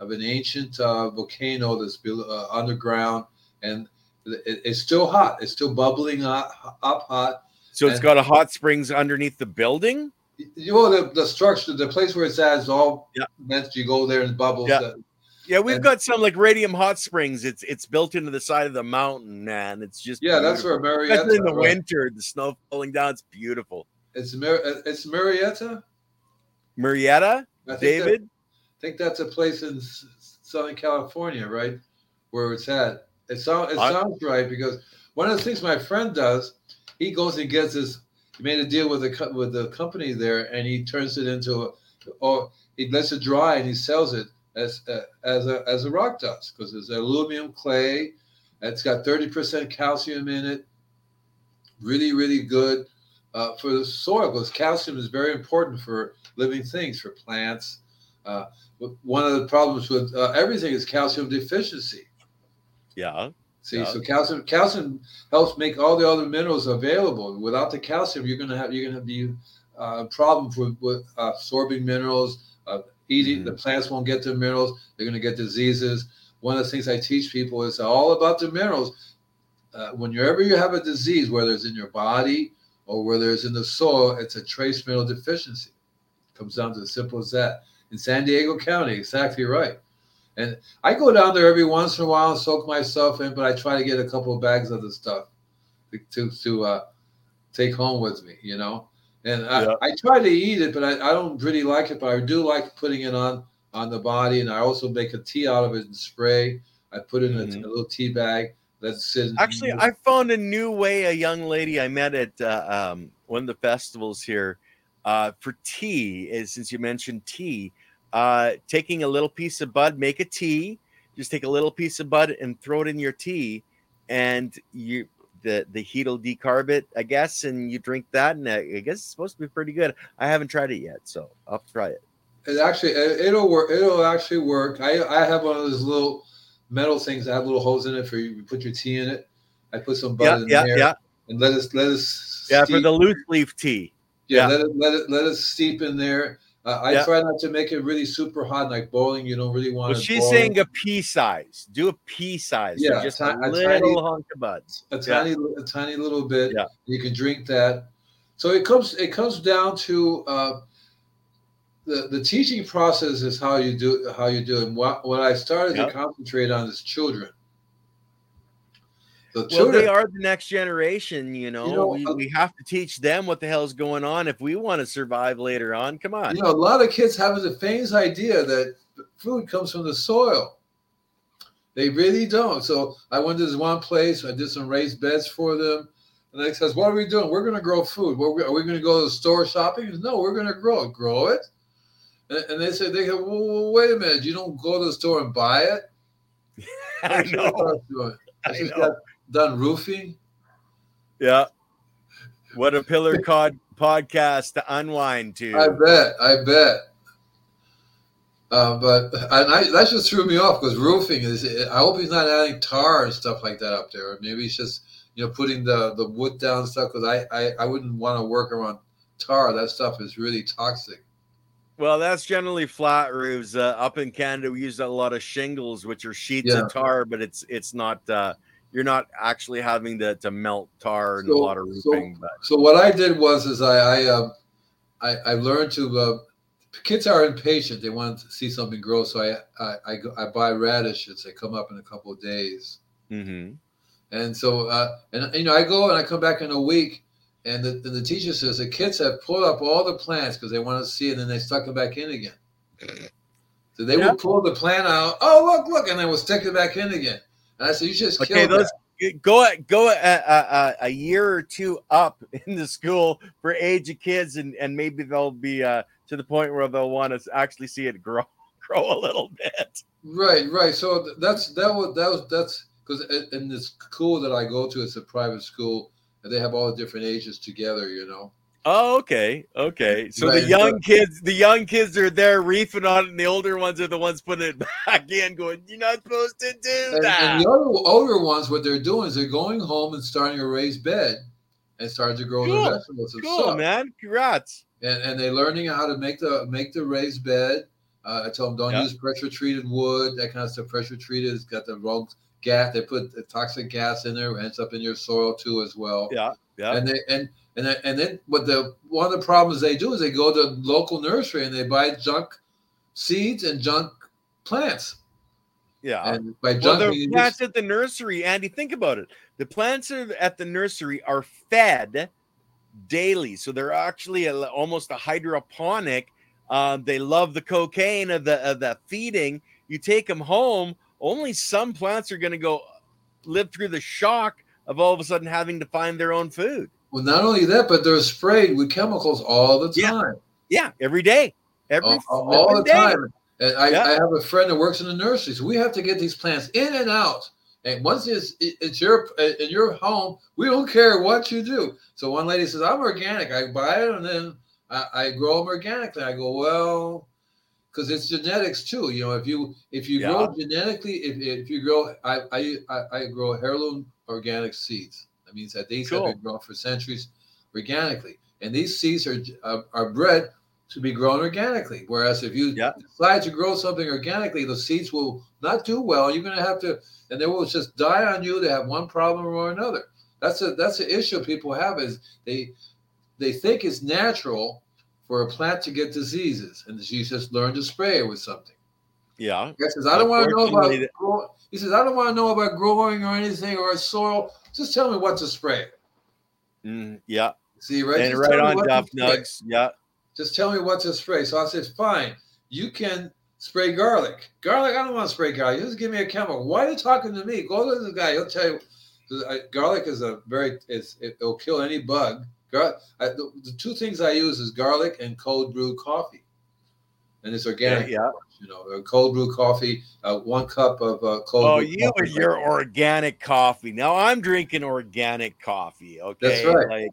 of an ancient uh, volcano that's below, uh, underground, and it, it's still hot. It's still bubbling up, up hot. So it's and- got a hot springs underneath the building. You know the, the structure, the place where it's at is all Yeah. meant you go there and bubbles. Yeah. Uh, Yeah, we've And- got some like Radium Hot Springs. It's it's built into the side of the mountain, man. It's just yeah, that's where Murrieta. In the right? winter, the snow falling down. It's beautiful. It's Mar- it's Murrieta. Murrieta, I think that- David. I think that's a place in Southern California, right, where it's at. It sounds it I- sounds right because one of the things my friend does, he goes and gets his. He made a deal with co- with the company there, and he turns it into, a, or he lets it dry and he sells it as uh, as a as a rock dust because it's aluminum clay. It's got thirty percent calcium in it. Really, really good uh, for the soil because calcium is very important for living things, for plants. Uh, one of the problems with uh, everything is calcium deficiency. Yeah. See, Yeah. so calcium calcium helps make all the other minerals available. Without the calcium, you're gonna have you're gonna be uh, problems with, with uh, absorbing minerals. Uh, eating Mm-hmm. the plants won't get the minerals. They're gonna get diseases. One of the things I teach people is all about the minerals. Uh, whenever you have a disease, whether it's in your body or whether it's in the soil, it's a trace mineral deficiency. Comes down to as simple as that. In San Diego County, exactly right. And I go down there every once in a while and soak myself in, but I try to get a couple of bags of the stuff to to, to uh, take home with me, you know. And I, Yeah. I try to eat it, but I, I don't really like it. But I do like putting it on on the body, and I also make a tea out of it and spray. I put it in a, Mhm. a little tea bag. Let's sit. Actually, I found a new way. A young lady I met at uh, um, one of the festivals here uh, for tea. Is since you mentioned tea, uh, taking a little piece of bud, make a tea. Just take a little piece of bud and throw it in your tea, and you the the heat will decarb it, I guess, and you drink that. And I I guess it's supposed to be pretty good. I haven't tried it yet, so I'll try it. It actually it- it'll work. It'll actually work. I I have one of those little metal things that have little holes in it for you. You put your tea in it. I put some Yeah, bud in yeah, there yeah, and let us let us yeah. For the loose leaf tea. yeah, yeah. let it let it let it steep in there. Uh, I Yeah. try not to make it really super hot, like bowling. You don't really want Well, she's boiling. saying a pea size. Do a pea size. so Yeah, just ti- a a little tiny- hunk of bud. a Yeah. tiny a tiny little bit. Yeah. You can drink that. So it comes it comes down to uh, the the teaching process is how you do how you do it. And what what I started Yeah. to concentrate on is children. The Well, they are the next generation. You know, know, we, uh, we have to teach them what the hell's going on if we want to survive later on. Come on. you know, a lot of kids have the famous idea that food comes from the soil. They really don't. So I went to this one place. I did some raised beds for them. And they says, "What are we doing? We're going to grow food. Are we going to go to the store shopping?" Says, no, we're going to grow it. Grow it. And, and they said, "They go, well, wait a minute. You don't go to the store and buy it." I you know. I know. done roofing. Yeah. What a pillar cod podcast to unwind to. I bet. I bet. Uh, but and I, that just threw me off because roofing is. I hope he's not adding tar and stuff like that up there. Or maybe he's just you know putting the the wood down stuff. Because I, I I wouldn't want to work around tar. That stuff is really toxic. well, that's generally flat roofs. Uh, up in Canada, we use a lot of shingles, which are sheets Yeah. of tar, but it's it's not. Uh, you're not actually having to, to melt tar in a So- lot of so- roofing. but So what I did was is I I um, I, I learned to. Uh, kids are impatient. They want to see something grow. So I I I, go, I buy radishes. They come up in a couple of days. Mhm. And so, uh, and you know, I go and I come back in a week, and the, and the teacher says the kids have pulled up all the plants because they want to see it, and then they stuck it back in again. So they Yeah. would pull the plant out. Oh, look, look, and they would stick it back in again. And I said, you just Okay, killed those that. go go a, a, a, year or two up in the school for age of kids, and and maybe they'll be uh, to the point where they'll want to actually see it grow grow a little bit. Right, right. So that's that was that was that's because in this school that I go to, it's a private school, and they have all the different ages together. You know. Oh, okay, okay. So Right, the young kids, the young kids are there reefing on it, and the older ones are the ones putting it back in, going, "You're not supposed to do And, that." and the other older ones, what they're doing is they're going home and starting a raised bed and starting to grow Cool, their vegetables and cool, stuff. man. Congrats. And, and they're learning how to make the make the raised bed. Uh, I tell them don't Yeah. use pressure treated wood. That kind of stuff. Pressure treated. It's got the wrong gas. They put the toxic gas in there. Ends up in your soil too as well. Yeah, yeah. And they and and then- and then what the one of the problems they do is they go to local nursery and they buy junk seeds and junk plants. yeah. And by Well, junk, the plants at the nursery, Andy, think about it. The plants at the nursery are fed daily, so they're actually a, almost a hydroponic. Um, they love the cocaine of the of the feeding. You take them home. Only some plants are going to go live through the shock of all of a sudden having to find their own food. Well, not only that, but they're sprayed with chemicals all the time. Yeah, every day, every all, all the day. time. And I, Yeah. I have a friend that works in the nursery, so we have to get these plants in and out. And once it's it's your uh, in your home, we don't care what you do. So one lady says, "I'm organic. I buy it and then I, I grow them organically." I go, "Well, because it's genetics too. You know, if you if you grow genetically, if, if you grow, I I I, I grow heirloom organic seeds. That means that these have been grown for centuries organically, and these seeds are are, are bred to be grown organically. Whereas if you Yeah. decide to grow something organically, the seeds will not do well. You're going to have to, and they will just die on you. They have one problem or another. That's a that's the issue people have is they they think it's natural for a plant to get diseases, and you just learn to spray it with something. Yeah, He says, I don't want to know about. He says, I don't want to know about growing or anything or soil. Just tell me what to spray. Mm, yeah, See, right? and Just right on, Duff. Nugs. Yeah, Just tell me what to spray. So I said, fine. You can spray garlic. Garlic, I don't want to spray garlic. Just give me a chemical. Why are you talking to me? Go to the guy. He'll tell you. Garlic is a very, it's, it, will kill any bug. Gar, I, the, the two things I use is garlic and cold brew coffee. And it's yeah, organic. yeah. You know, a cold brew coffee, uh, one cup of uh, cold Oh, brew you coffee. and your organic coffee. Now I'm drinking organic coffee. Okay, right. Like,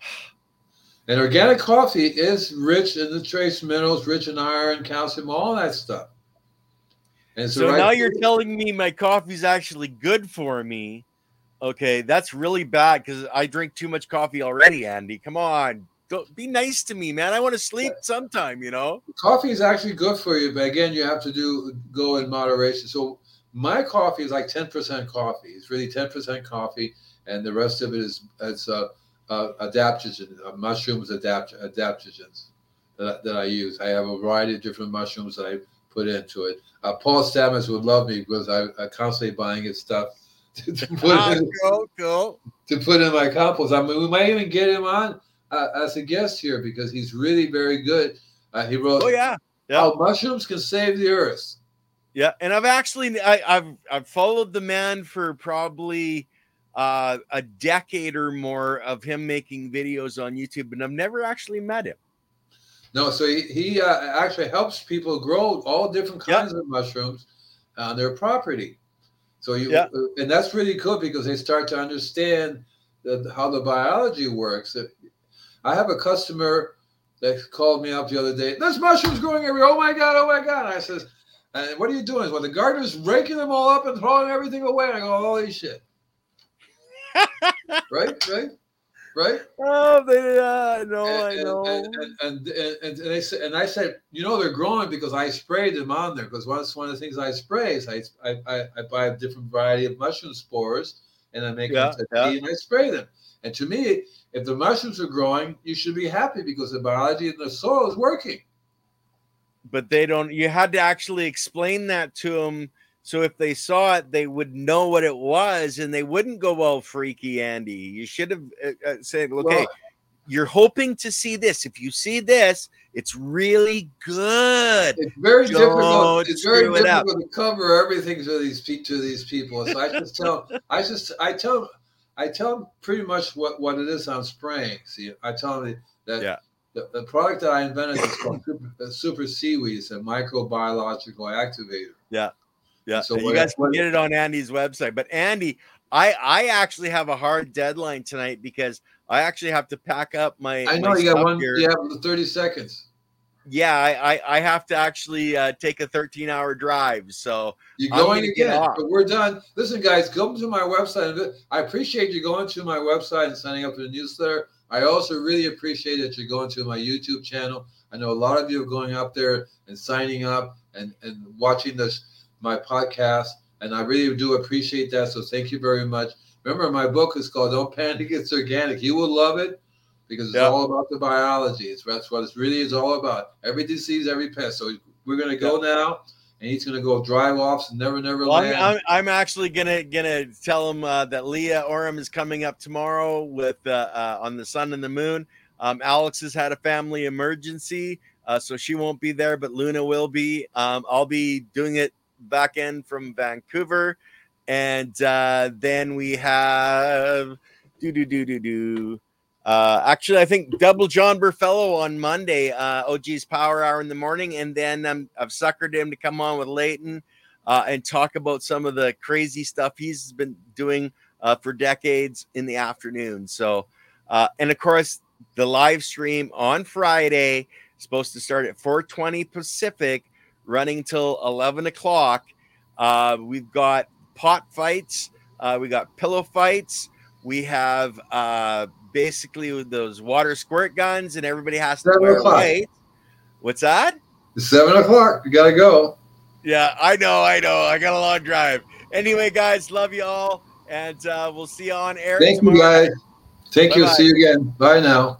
And organic coffee is rich in the trace minerals, rich in iron, calcium, all that stuff. And so right now you're food. telling me my coffee's actually good for me. Okay, that's really bad because I drink too much coffee already, Andy. Come on. Go be nice to me, man. I want to sleep sometime, you know? coffee is actually good for you, but again, you have to do go in moderation. So my coffee is like 10% coffee. It's really 10% coffee, and the rest of it is it's uh, uh, adaptogen, uh, mushrooms adapt adaptogens that, I- that I use. I have a variety of different mushrooms that I put into it. Uh, Paul Stamets would love me because I, I'm constantly buying his stuff to, to put Ah, in, cool, cool. to put in my compost. I mean, we might even get him on uh, as a guest here because he's really very good. Uh, he wrote Oh yeah. Yeah. how mushrooms can save the earth. Yeah, and I've actually I, I've I've followed the man for probably uh, a decade or more of him making videos on YouTube, and I've never actually met him. No, so he, he uh, actually helps people grow all different kinds of mushrooms on their property. So you, Yeah. and that's really cool because they start to understand the, how the biology works. I have a customer that called me up the other day. There's mushrooms growing everywhere. Oh my god! Oh my god! I says, and what are you doing? Well, the gardener's raking them all up and throwing everything away. And I go, holy shit! right, right, right. Oh, they, uh, I and, know. And, and, and, and, and they said, and I said, you know, they're growing because I sprayed them on there. Because one, one of the things I spray is I, I, I, I buy a different variety of mushroom spores and I make Yeah, them to yeah. tea and I spray them. And to me, if the mushrooms are growing, you should be happy because the biology in the soil is working. but they don't. You had to actually explain that to them, so if they saw it, they would know what it was, and they wouldn't go all freaky, Andy. You should have uh, uh, said, "Okay, Well, you're hoping to see this. If you see this, it's really good. It's very Don't difficult. It's very screw it to cover everything to these to these people. So I just tell, I just, I tell, I tell them pretty much what what it is I'm spraying. See, I tell them that Yeah. the, the product that I invented is called super, uh, super seaweed. It's a microbiological activator. Yeah. Yeah. So you guys can get it on Andy's website. But Andy, I I actually have a hard deadline tonight because I actually have to pack up my. I know my you got one. here. You have 30 seconds. Yeah, I, I I have to actually uh, take a 13 hour drive. So You're going again, but we're done. Listen, guys, go to my website. I appreciate you going to my website and signing up for the newsletter. I also really appreciate that you're going to my YouTube channel. I know a lot of you are going up there and signing up and, and watching this my podcast, and I really do appreciate that. So thank you very much. Remember, my book is called "Don't Panic, It's Organic." You will love it because it's Yeah. all about the biology. It's that's what it really is all about. Every disease, every pest. So we're gonna go now and he's gonna go drive off to Never Never well, I'm, Land. I'm, I'm actually gonna gonna tell him uh, that Leah Orem is coming up tomorrow with uh, uh, on the sun and the moon. Um, Alex has had a family emergency, uh, so she won't be there, but Luna will be. Um, I'll be doing it back end from Vancouver, and uh, then we have do do do do do. Uh, actually, I think double John Burfellow on Monday, uh, OG's Power Hour in the morning, and then um, I've suckered him to come on with Leighton uh, and talk about some of the crazy stuff he's been doing uh, for decades in the afternoon. So, uh, and of course, the live stream on Friday supposed to start at 4:20 Pacific, running till 11 o'clock. Uh, we've got pot fights, uh, we got pillow fights, we have uh, basically with those water squirt guns, and everybody has to Seven wear o'clock. What's that? It's seven o'clock. You gotta go. Yeah, I know, I know. I got a long drive. Anyway, guys, love you all, and uh, we'll see you on air Thank tomorrow. you, guys. Thank you. Bye-bye. See you again. Bye now.